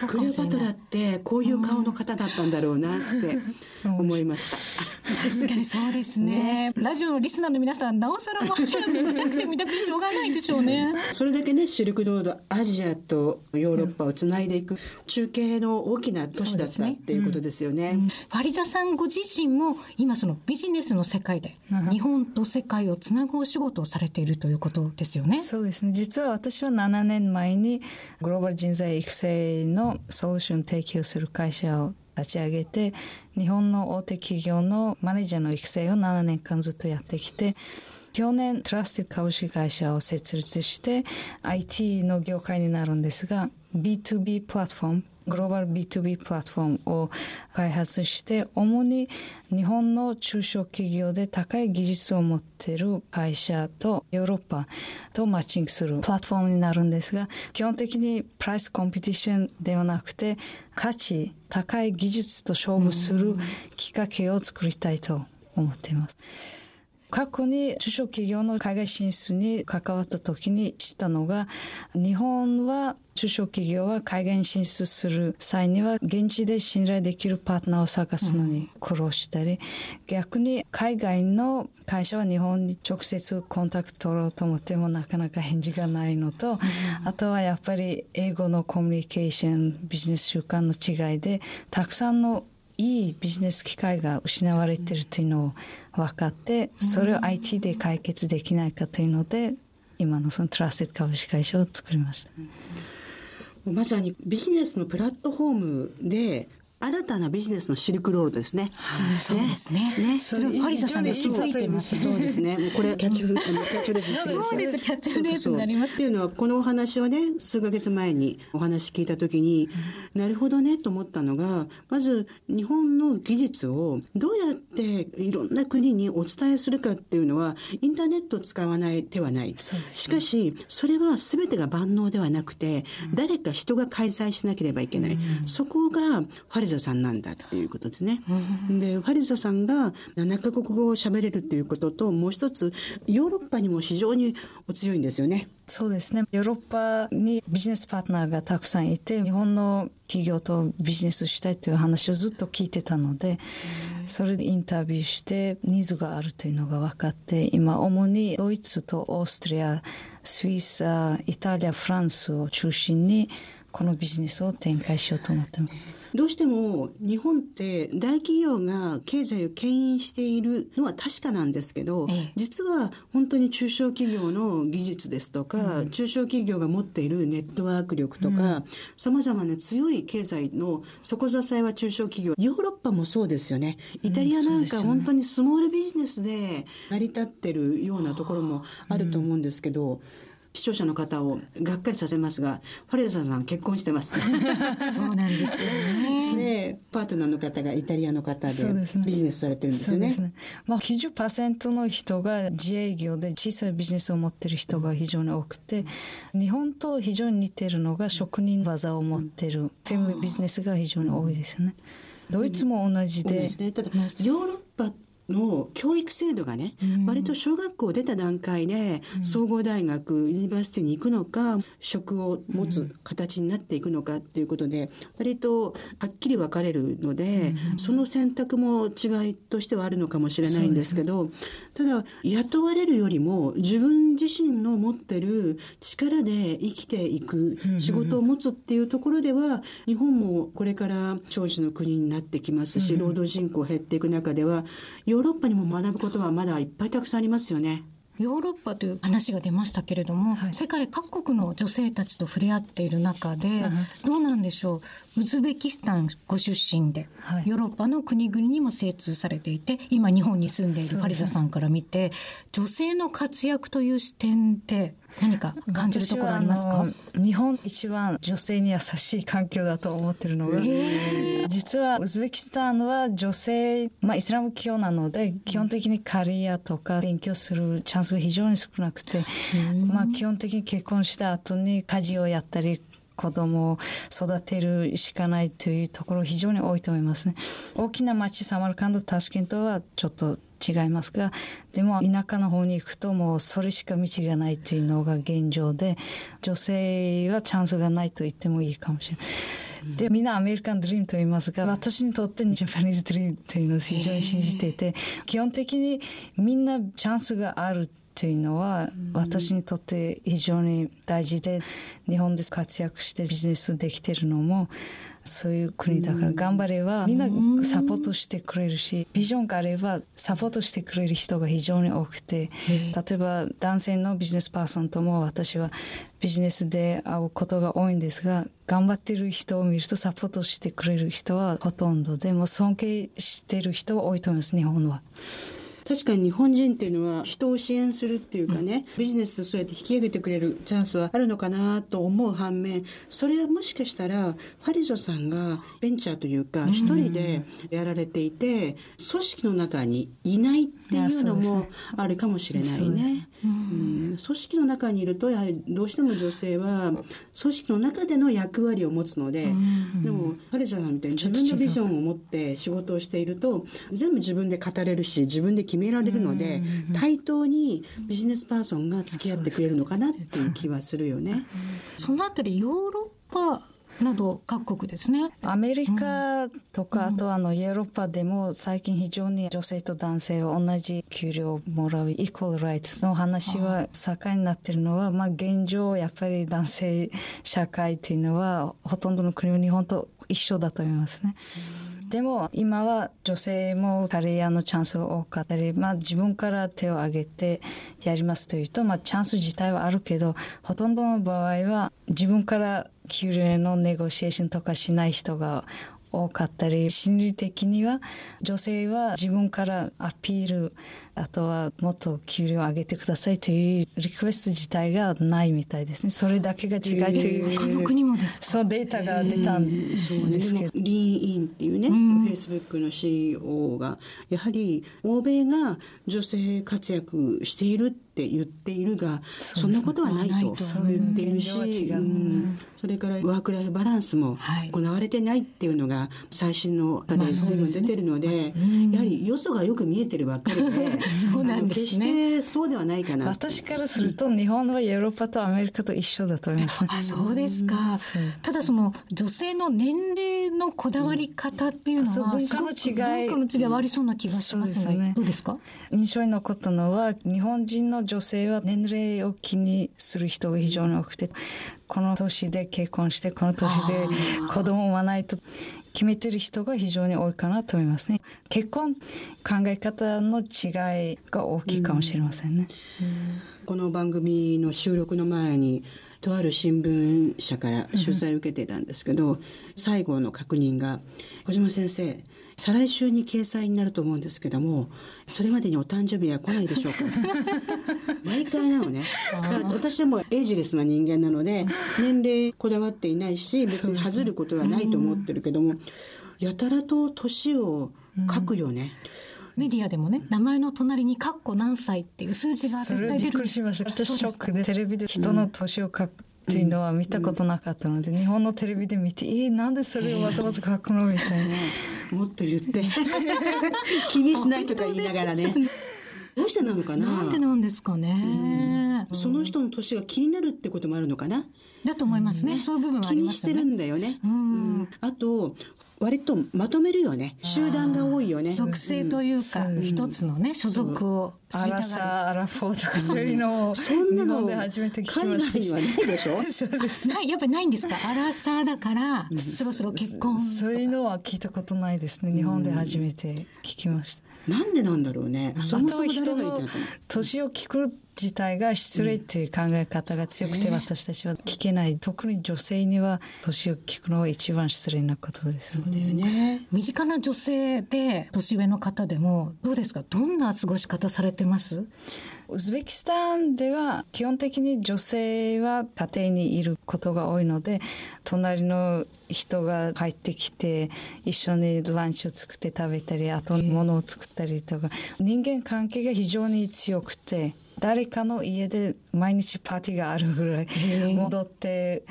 とクレオパトラってこういう顔の方だったんだろうなって思いました。確かにそうですね。ラジオのリスナーの皆さん、なおさら見たくて見たくてしょうがないでしょうね。<laughs> それだけねシルクロードアジアとヨーロッパをつないでいく中継の大きな都市だったねっていうことですよね。ファリザさんご自身も今そのビジネスの世界で日本と世界をつなぐお仕事をされているということですよね。そうですね。実は私は7年前にグローバル人材育成のソリューション提供する会社を立ち上げて、日本の大手企業のマネージャーの育成を7年間ずっとやってきて、去年トラスティッド株式会社を設立して IT の業界になるんですが B2B プラットフォームグローバル B2B プラットフォームを開発して主に日本の中小企業で高い技術を持っている会社とヨーロッパとマッチングするプラットフォームになるんですが基本的に price competition ではなくて価値高い技術と勝負するきっかけを作りたいと思っています。過去に中小企業の海外進出に関わった時に知ったのが日本は中小企業は海外に進出する際には現地で信頼できるパートナーを探すのに苦労したり、逆に海外の会社は日本に直接コンタクト取ろうと思ってもなかなか返事がないのと、あとはやっぱり英語のコミュニケーションビジネス習慣の違いでたくさんのいいビジネス機会が失われているというのを分かってそれを IT で解決できないかというので今のそのトラステッド株式会社を作りました。まさにビジネスのプラットフォームで新たなビジネスのシルクロードですね。そうですね。ね、それハリサさんが気づいてます。そうですね。もうこれキャッチフレーズ、キャッチフレーズそうです、キャッチフレーズになります。っていうのはこのお話をね、数ヶ月前にお話聞いた時に、うん、なるほどねと思ったのが、まず日本の技術をどうやっていろんな国にお伝えするかっていうのは、インターネットを使わない手はない。ね、しかし、それは全てが万能ではなくて、うん、誰か人が開催しなければいけない。うん、そこがファリザさんなんだっていうことですね。で、ファリザさんが7カ国語を喋れるっていうことと、もう一つ、ヨーロッパにも非常にお強いんですよね。そうですね。ヨーロッパにビジネスパートナーがたくさんいて、日本の企業とビジネスしたいという話をずっと聞いてたので、それでインタビューしてニーズがあるというのが分かって、今主にドイツとオーストリア、スイス、イタリア、フランスを中心にこのビジネスを展開しようと思ってます。どうしても日本って大企業が経済を牽引しているのは確かなんですけど、ええ、実は本当に中小企業の技術ですとか、うん、中小企業が持っているネットワーク力とか、さまざまな強い経済の底支えは中小企業。ヨーロッパもそうですよね。イタリアなんか本当にスモールビジネスで成り立ってるようなところもあると思うんですけど、うん視聴者の方をがっかりさせますがファレザさん結婚してます。<laughs> そうなんですよね。ねパートナーの方がイタリアの方でビジネスされてるんですよね。ね、まあ、90%の人が自営業で小さいビジネスを持ってる人が非常に多くて日本と非常に似てるのが職人技を持ってる family business が非常に多いですよね。ドイツも同じで。ね、ヨーロッパの教育制度がね、うん、割と小学校出た段階で、総合大学、 university に行くのか、職を持つ形になっていくのかっていうことで、割とはっきり分かれるので、その選択も違いとしてはあるのかもしれないんですけど、ただ、雇われるよりも自分自身の持ってる力で生きていく、仕事を持つっていうところでは、日本もこれから長寿の国になってきますし、労働人口減っていく中では、ヨーロッパにも学ぶことはまだいっぱいたくさんありますよね。ヨーロッパという話が出ましたけれども、はい、世界各国の女性たちと触れ合っている中で、どうなんでしょう？ウズベキスタンご出身で、はい、ヨーロッパの国々にも精通されていて今日本に住んでいるファリザさんから見て、女性の活躍という視点で何か感じるところありますか？日本一番女性に優しい環境だと思ってるのが、実はウズベキスタンは女性、まあ、イスラム教なので基本的にカリアとか勉強するチャンスが非常に少なくて、まあ、基本的に結婚した後に家事をやったり子供を育てるしかないというところ非常に多いと思いますね。大きな町サマルカンド、タシケントはちょっと違いますが、でも田舎の方に行くともうそれしか道がないというのが現状で、女性はチャンスがないと言ってもいいかもしれない。で、みんなアメリカンドリームと言いますが、私にとってジャパニーズドリームというのを非常に信じていて、基本的にみんなチャンスがあるというのは私にとって非常に大事で日本で活躍してビジネスできてるのもそういう国だから頑張ればみんなサポートしてくれるしビジョンがあればサポートしてくれる人が非常に多くて例えば男性のビジネスパーソンとも私はビジネスで会うことが多いんですが頑張ってる人を見るとサポートしてくれる人はほとんどでも尊敬してる人は多いと思います日本は。確かに日本人っていうのは人を支援するっていうかね、うん、ビジネスでそうやって引き上げてくれるチャンスはあるのかなと思う反面それはもしかしたらファリゾさんがベンチャーというか一人でやられていて組織の中にいないっていうのもあるかもしれないね。うん、組織の中にいるとやはりどうしても女性は組織の中での役割を持つので、うん、でもファリゾさんみたいに自分のビジョンを持って仕事をしていると全部自分で語れるし自分で決められるので、対等にビジネスパーソンが付き合ってくれるのかなっていう気はするよね。そのあたりヨーロッパなど各国ですね。アメリカとか、あとあのヨーロッパでも最近非常に女性と男性は同じ給料をもらうイコールライツの話は盛んになってるのは、まあ現状やっぱり男性社会っていうのはほとんどの国は日本と一緒だと思いますね。でも今は女性もキャリアのチャンスが多かったり、まあ自分から手を挙げてやりますというと、まあチャンス自体はあるけど、ほとんどの場合は自分から給料のネゴシエーションとかしない人が多かったり心理的には女性は自分からアピールあとはもっと給料上げてくださいというリクエスト自体がないみたいです。ねそれだけが違いという他の国もですか？そうデータが出たんですけど、リーンインっていうね、フェイスブックの CEO がやはり欧米が女性活躍しているって言っているがそんなことはないと言っているし、うんそれからワークライフバランスも行われてないっていうのが最新の課題随分出てるので,、やはりよそがよく見えてるばっかりでそうなんですね。決してそうではないかな私からすると日本はヨーロッパとアメリカと一緒だと思います。ね。あそうですか。ただその女性の年齢のこだわり方っていうのは、そう文化の違い。文化の違いはありそうな気がしますね。どうですか？印象に残ったのは日本人の女性は年齢を気にする人が非常に多くてこの年で結婚してこの年で子供を産まないと決めてる人が非常に多いかなと思いますね。結婚考え方の違いが大きいかもしれませんね、この番組の収録の前にとある新聞社から取材を受けてたんですけど、最後の確認が「小島先生再来週に掲載になると思うんですけどもそれまでにお誕生日は来ないでしょうか？<laughs> 毎回なのね。だから私はもうエイジレスな人間なので年齢こだわっていないし別に外ることはないと思ってるけどもやたらと年を書くよね。メディアでもね名前の隣に「カッコ何歳」っていう数字がそれびっく絶対出るりしました。私ショックで。テレビで人の年を書くっていうのは見たことなかったので、日本のテレビで見て「えー、なんでそれをわざわざ書くの?」みたいな。もっと言って気にしないとか言いながらね。どうしてなのかななん。でなんですかね、その人の年が気になるってこともあるのかな。だと思いますね、そういう部分はあ気りますよね。にしてるんだよね、うん。あと割とまとめるよね。集団が多いよね。属性というか一つのね所属を知りたがサーアラフォーとかそういうのをそんな日の本で初めて聞き海ました。し外にはないでしょ？<laughs> そうです。るないやっぱりないんですか？アラサーだからそろそろ結婚そういうのは聞いたことないですね。日本で初めて聞きましたなんでなんだろうね。そあもそもと人の年を聞く自体が失礼という考え方が強くて私たちは聞けない特に女性には年を聞くのは一番失礼なことですだよね。身近な女性で年上の方でもどうですか？どんな過ごし方されてます？ウズベキスタンでは基本的に女性は家庭にいることが多いので隣の人が入ってきて一緒にランチを作って食べたりあと物を作ったりとか人間関係が非常に強くて誰かの家で毎日パーティーがあるぐらい戻って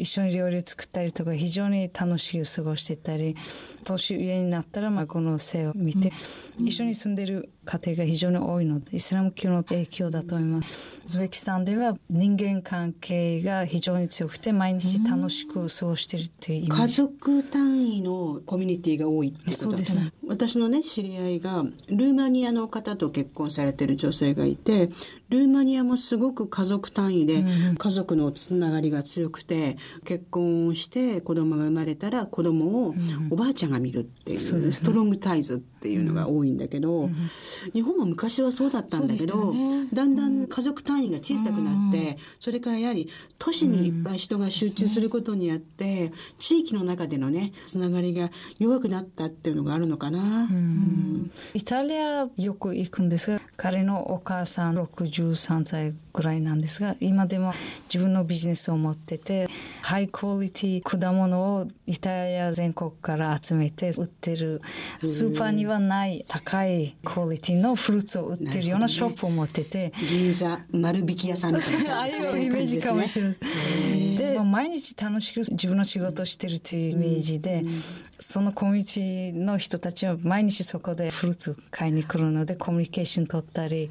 一緒に料理を作ったりとか非常に楽しく過ごしてたり年上になったら孫の生を見て一緒に住んでる家庭が非常に多いのでイスラム教の影響だと思います。ウズベキスタンでは人間関係が非常に強くて毎日楽しく過ごしてるという。家ジ族単位のコミュニティが多いってことそうです。ね私のね知り合いがルーマニアの方と結婚されてる女性がいてルーマニアもすごく家族単位で家族のつながりが強くて結婚して子供が生まれたら子供をおばあちゃんが見るっていう,、ストロングタイズっていうのが多いんだけど、日本も昔はそうだったんだけど、ね。だんだん家族単位が小さくなって、それからやはり都市にいっぱい人が集中することによって、地域の中でのねつながりが弱くなったっていうのがあるのかな。イタリアよく行くんですが彼のお母さん63歳ぐらいなんですが今でも自分のビジネスを持っててハイクオリティ果物をイタリア全国から集めて売ってるスーパーにはない高いクオリティのフルーツを売ってるようなショップを持ってて。銀座丸引き屋さんみたいなああいうイメージかもしれない。で、毎日楽しく自分の仕事をしてるというイメージで、そのコミュニティの人たちは毎日そこでフルーツ買いに来るのでコミュニケーション取ったり、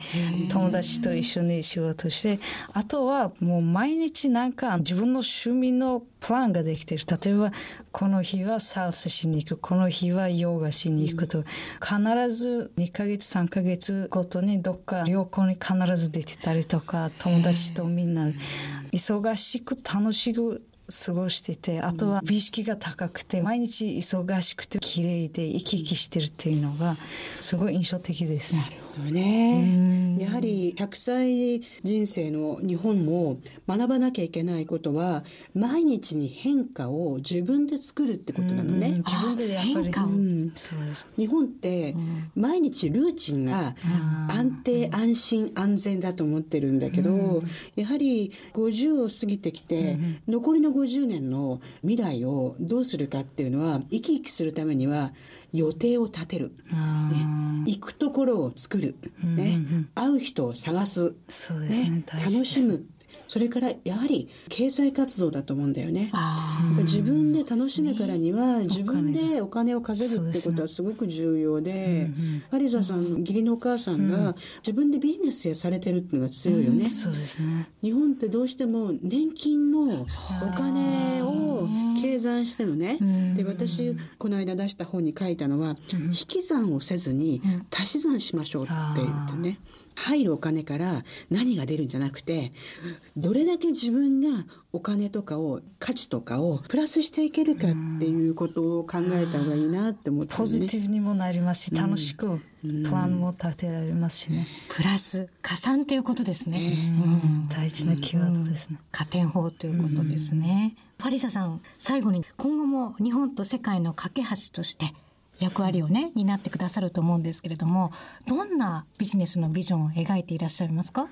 友達と一緒に仕事して、あとはもう毎日なんか自分の趣味のプランができてる。例えば、この日はサルサしに行く、この日はヨガしに行くと、必ず2ヶ月、3ヶ月ごとにどっか旅行に必ず出てたりとか、友達とみんな忙しく楽しく過ごしてて、あとは美意識が高くて、毎日忙しくて綺麗で生き生きしてるっていうのが、すごい印象的ですね。どね。やはり100歳人生の日本も学ばなきゃいけないことは毎日に変化を自分で作るってことなのね。自分でやっぱり変化。をうん。日本って毎日ルーチンが安定安心安全だと思ってるんだけどやはり50を過ぎてきて残りの50年の未来をどうするかっていうのは生き生きするためには予定を立てる、ね、行くところを作る、ね、会う人を探す、そうですね。大事です楽しむそれからやはり経済活動だと思うんだよね。自分で楽しむからには自分でお金を稼ぐってことはすごく重要でハリザさん義理のお母さんが自分でビジネスされてるっていうのが強いよね。そうですね。日本ってどうしても年金のお金を計算してのね。で私この間出した本に書いたのは引き算をせずに足し算しましょうって言ってね入るお金から何が出るんじゃなくてどれだけ自分がお金とかを価値とかをプラスしていけるかっていうことを考えた方がいいなって思ってポジね。ティブにもなりますし楽しくプランも立てられますしね。プラス加算ということですね、うん。大事なキーワードですね。加点法ということですね、パリサさん最後に今後も日本と世界の架け橋として役割をね担ってくださると思うんですけれどもどんなビジネスのビジョンを描いていらっしゃいますか？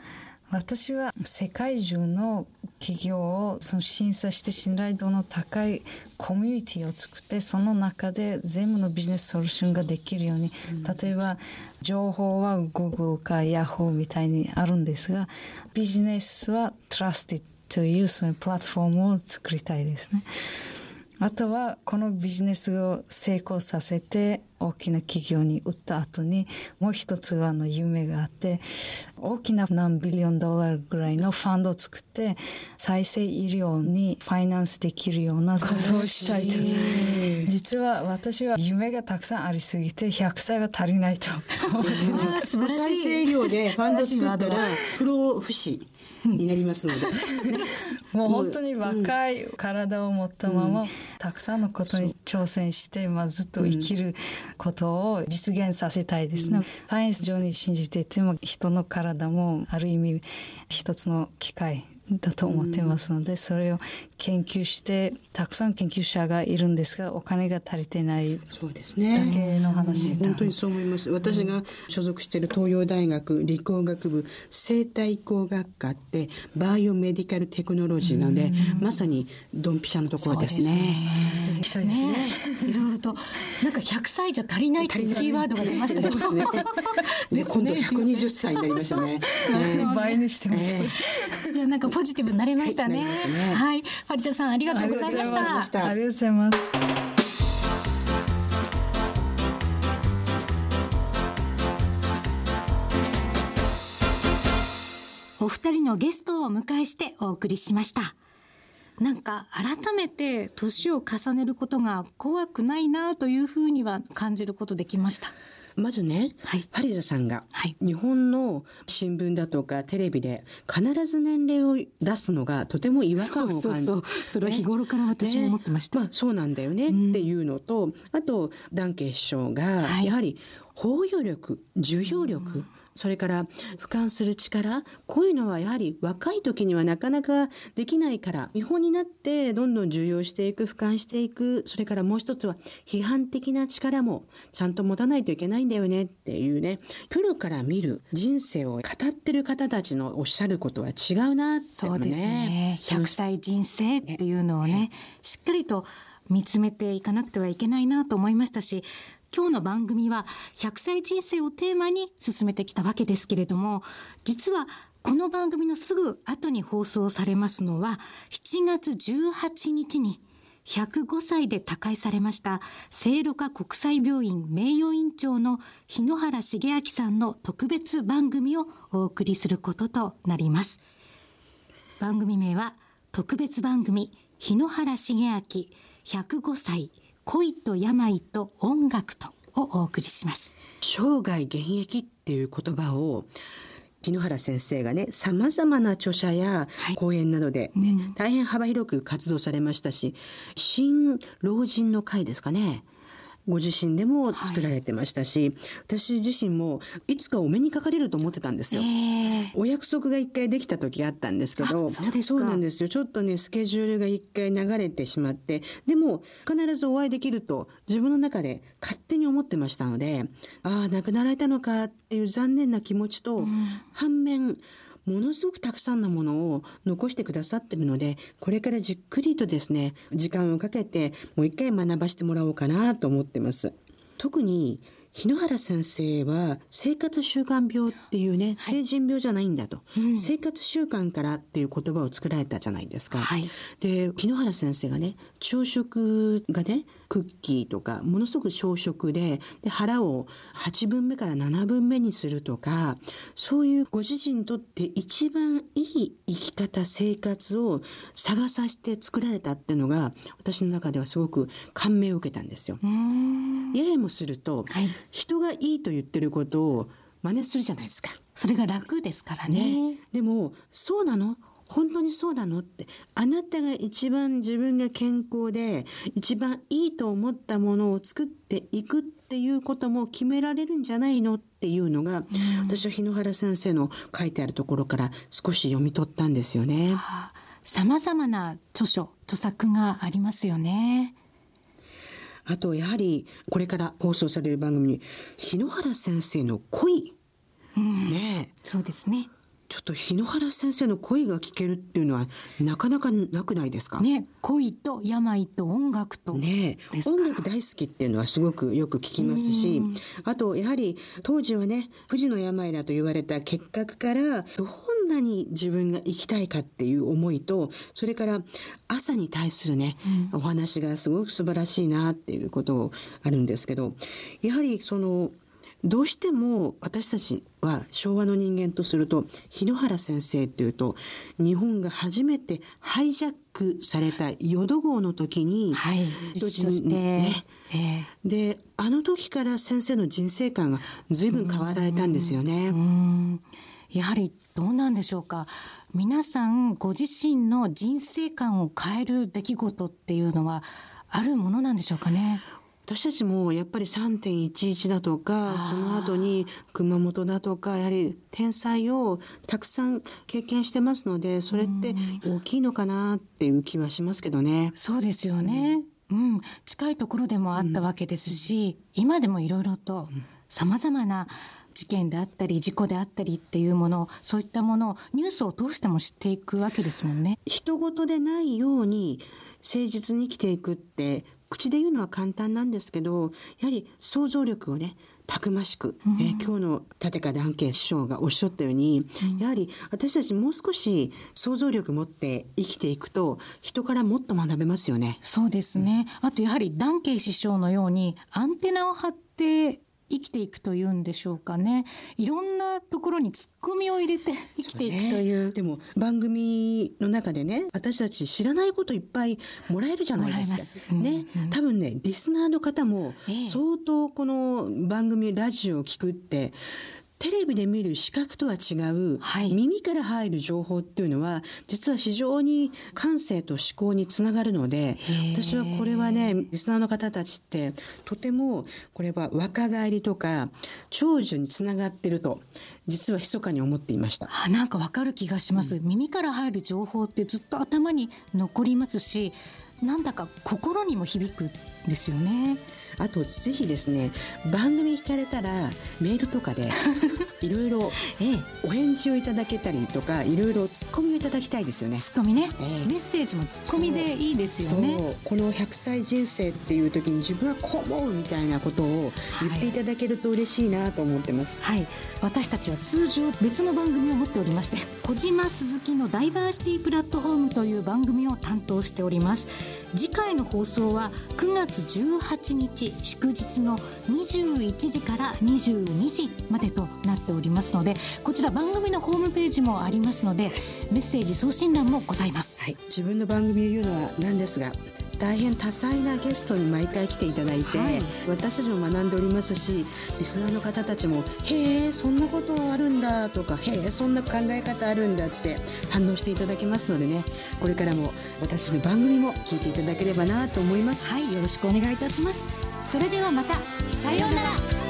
私は世界中の企業をその審査して信頼度の高いコミュニティを作ってその中で全部のビジネスソリューションができるように、例えば情報は Google か Yahoo みたいにあるんですがビジネスは Trusted というそのプラットフォームを作りたいですね。あとはこのビジネスを成功させて大きな企業に売った後にもう一つあの夢があって大きな何ビリオンドラぐらいのファンドを作って再生医療にファイナンスできるようなことをしたいと。実は私は夢がたくさんありすぎて100歳は足りないと。<laughs> あ素晴らし再生医療でファンド作ったら不老不死になりますので。<laughs> もう本当に若い体を持ったまま、たくさんのことに挑戦して、まあ、ずっと生きることを実現させたいですね。サイエンス上に信じていても人の体もある意味一つの機械だと思っていますので、それを研究してたくさん研究者がいるんですがお金が足りてないそうですね。だけの話本当にそう思います。私が所属している東洋大学理工学部生態工学科ってバイオメディカルテクノロジーなので、まさにドンピシャのところですね。行きたいですね。いろいろとなんか100歳じゃ足りないっていうキーワードが出ましたけど。ねで今度120歳になりましたね。倍にしても、えいやなんかポジティブになれましたね。はいなりましたねはい、パリチャさんありがとうございましありがとうございまたし。たありがとうございますお二人のゲストをお迎えしてお送りしました。なんか改めて年を重ねることが怖くないなというふうには感じることできました。まずね、はい。ハリザさんがはい。日本の新聞だとかテレビで必ず年齢を出すのがとても違和感を感じそうそうそう。それは日頃から私も思ってました。ね。まあ、そうなんだよねっていうのと、あとダンケ首相がはい。やはり包容力受容力、それから俯瞰する力こういうのはやはり若い時にはなかなかできないから見本になってどんどん重要していく俯瞰していく。それからもう一つは批判的な力もちゃんと持たないといけないんだよねっていうね。プロから見る人生を語ってる方たちのおっしゃることは違うなってそうですね。100歳人生っていうのをね、しっかりと見つめていかなくてはいけないなと思いましたし、今日の番組は100歳人生をテーマに進めてきたわけですけれども、実はこの番組のすぐ後に放送されますのは、7月18日に105歳で他界されました聖路加国際病院名誉院長の日野原重明さんの特別番組をお送りすることとなります。番組名は特別番組日野原重明105歳恋と病と音楽とをお送りします。生涯現役っていう言葉を木野原先生がねさまざまな著者や講演などで、大変幅広く活動されましたし新老人の会ですかねご自身でも作られてましたし、私自身もいつかお目にかかれると思ってたんですよ。お約束が一回できた時あったんですけどそうですか。なんですよ。ちょっとねスケジュールが一回流れてしまってでも必ずお会いできると自分の中で勝手に思ってましたのでああ亡くなられたのかっていう残念な気持ちと、反面ものすごくたくさんのものを残してくださってるのでこれからじっくりとですね時間をかけてもう一回学ばしてもらおうかなと思ってます。特に日野原先生は生活習慣病っていうね、成人病じゃないんだと、生活習慣からっていう言葉を作られたじゃないですか。はいで日野原先生がね朝食がねクッキーとかものすごく朝食でで腹を8分目から7分目にするとかそういうご自身にとって一番いい生き方生活を探させて作られたっていうのが私の中ではすごく感銘を受けたんですよ。ややもすると、はい。人がいいと言ってることを真似するじゃないですか。それが楽ですからね。ね、でもそうなの？本当にそうなの？って。あなたが一番自分が健康で一番いいと思ったものを作っていくっていうことも決められるんじゃないの？っていうのが、私は日野原先生の書いてあるところから少し読み取ったんですよね。さまざまな著書著作がありますよね。あとやはりこれから放送される番組に日野原先生の恋、ねえ。そうですねちょっと日野原先生の恋が聞けるっていうのはなかなかなくないですか？ね恋と病と音楽とね音楽大好きっていうのはすごくよく聞きますしあとやはり当時はね不治の病だと言われた結核からどんなに自分が生きたいかっていう思いとそれから朝に対するね、お話がすごく素晴らしいなっていうことあるんですけどやはりそのどうしても私たちは昭和の人間とすると日野原先生っていうと日本が初めてハイジャックされた淀号の時に、はい。そそして、ね。ええ。であの時から先生の人生観が随分変わられたんですよね。うん。やはりどうなんでしょうか。皆さんご自身の人生観を変える出来事っていうのはあるものなんでしょうかね私たちもやっぱり3.11だとかその後に熊本だとかやはり天災をたくさん経験してますのでそれって大きいのかなっていう気はしますけどね。そうですよね、うん。近いところでもあったわけですし、今でもいろいろとさまざまな事件であったり事故であったりっていうものそういったものをニュースを通しても知っていくわけですもんね。人事でないように誠実に生きていくって口で言うのは簡単なんですけどやはり想像力をねたくましく、えー今日の立川談慶師匠がおっしゃったように、やはり私たちもう少し想像力持って生きていくと人からもっと学べますよね。そうですね。あとやはりダ慶師匠のようにアンテナを張って生きていくというんでしょうかね。いろんなところにツッコミを入れて <laughs> 生きていくという。ねでも番組の中でね私たち知らないこといっぱいもらえるじゃないですか。もらえますうんね、多分ねリスナーの方もええ相当この番組ラジオを聞くってテレビで見る視覚とは違う、はい。耳から入る情報っていうのは実は非常に感性と思考につながるので私はこれはねリスナーの方たちってとてもこれは若返りとか長寿につながってると実は密かに思っていました。あなんかわかる気がします、耳から入る情報ってずっと頭に残りますしなんだか心にも響くんですよねあとぜひですね番組聞かれたらメールとかで <laughs> いろいろええ。お返事をいただけたりとかいろいろツッコミをいただきたいですよね。ツッコミね、ええ。メッセージもツッコミでいいですよね。この100歳人生っていう時に自分はこう思うみたいなことを言っていただけると嬉しいなと思ってます。はい、私たちは通常別の番組を持っておりまして小島鈴木のダイバーシティプラットフォームという番組を担当しております次回の放送は9月18日祝日の21時から22時までとなっておりますのでこちら番組のホームページもありますのでメッセージ送信欄もございます。はい、自分の番組を言うのはなんですが大変多彩なゲストに毎回来ていただいて、はい。私たちも学んでおりますしリスナーの方たちも「へえそんなことあるんだ」とか「へえそんな考え方あるんだ」って反応していただけますのでねこれからも私の番組も聞いていただければなと思います。はいよろしくお願いいたします。それではまたさようなら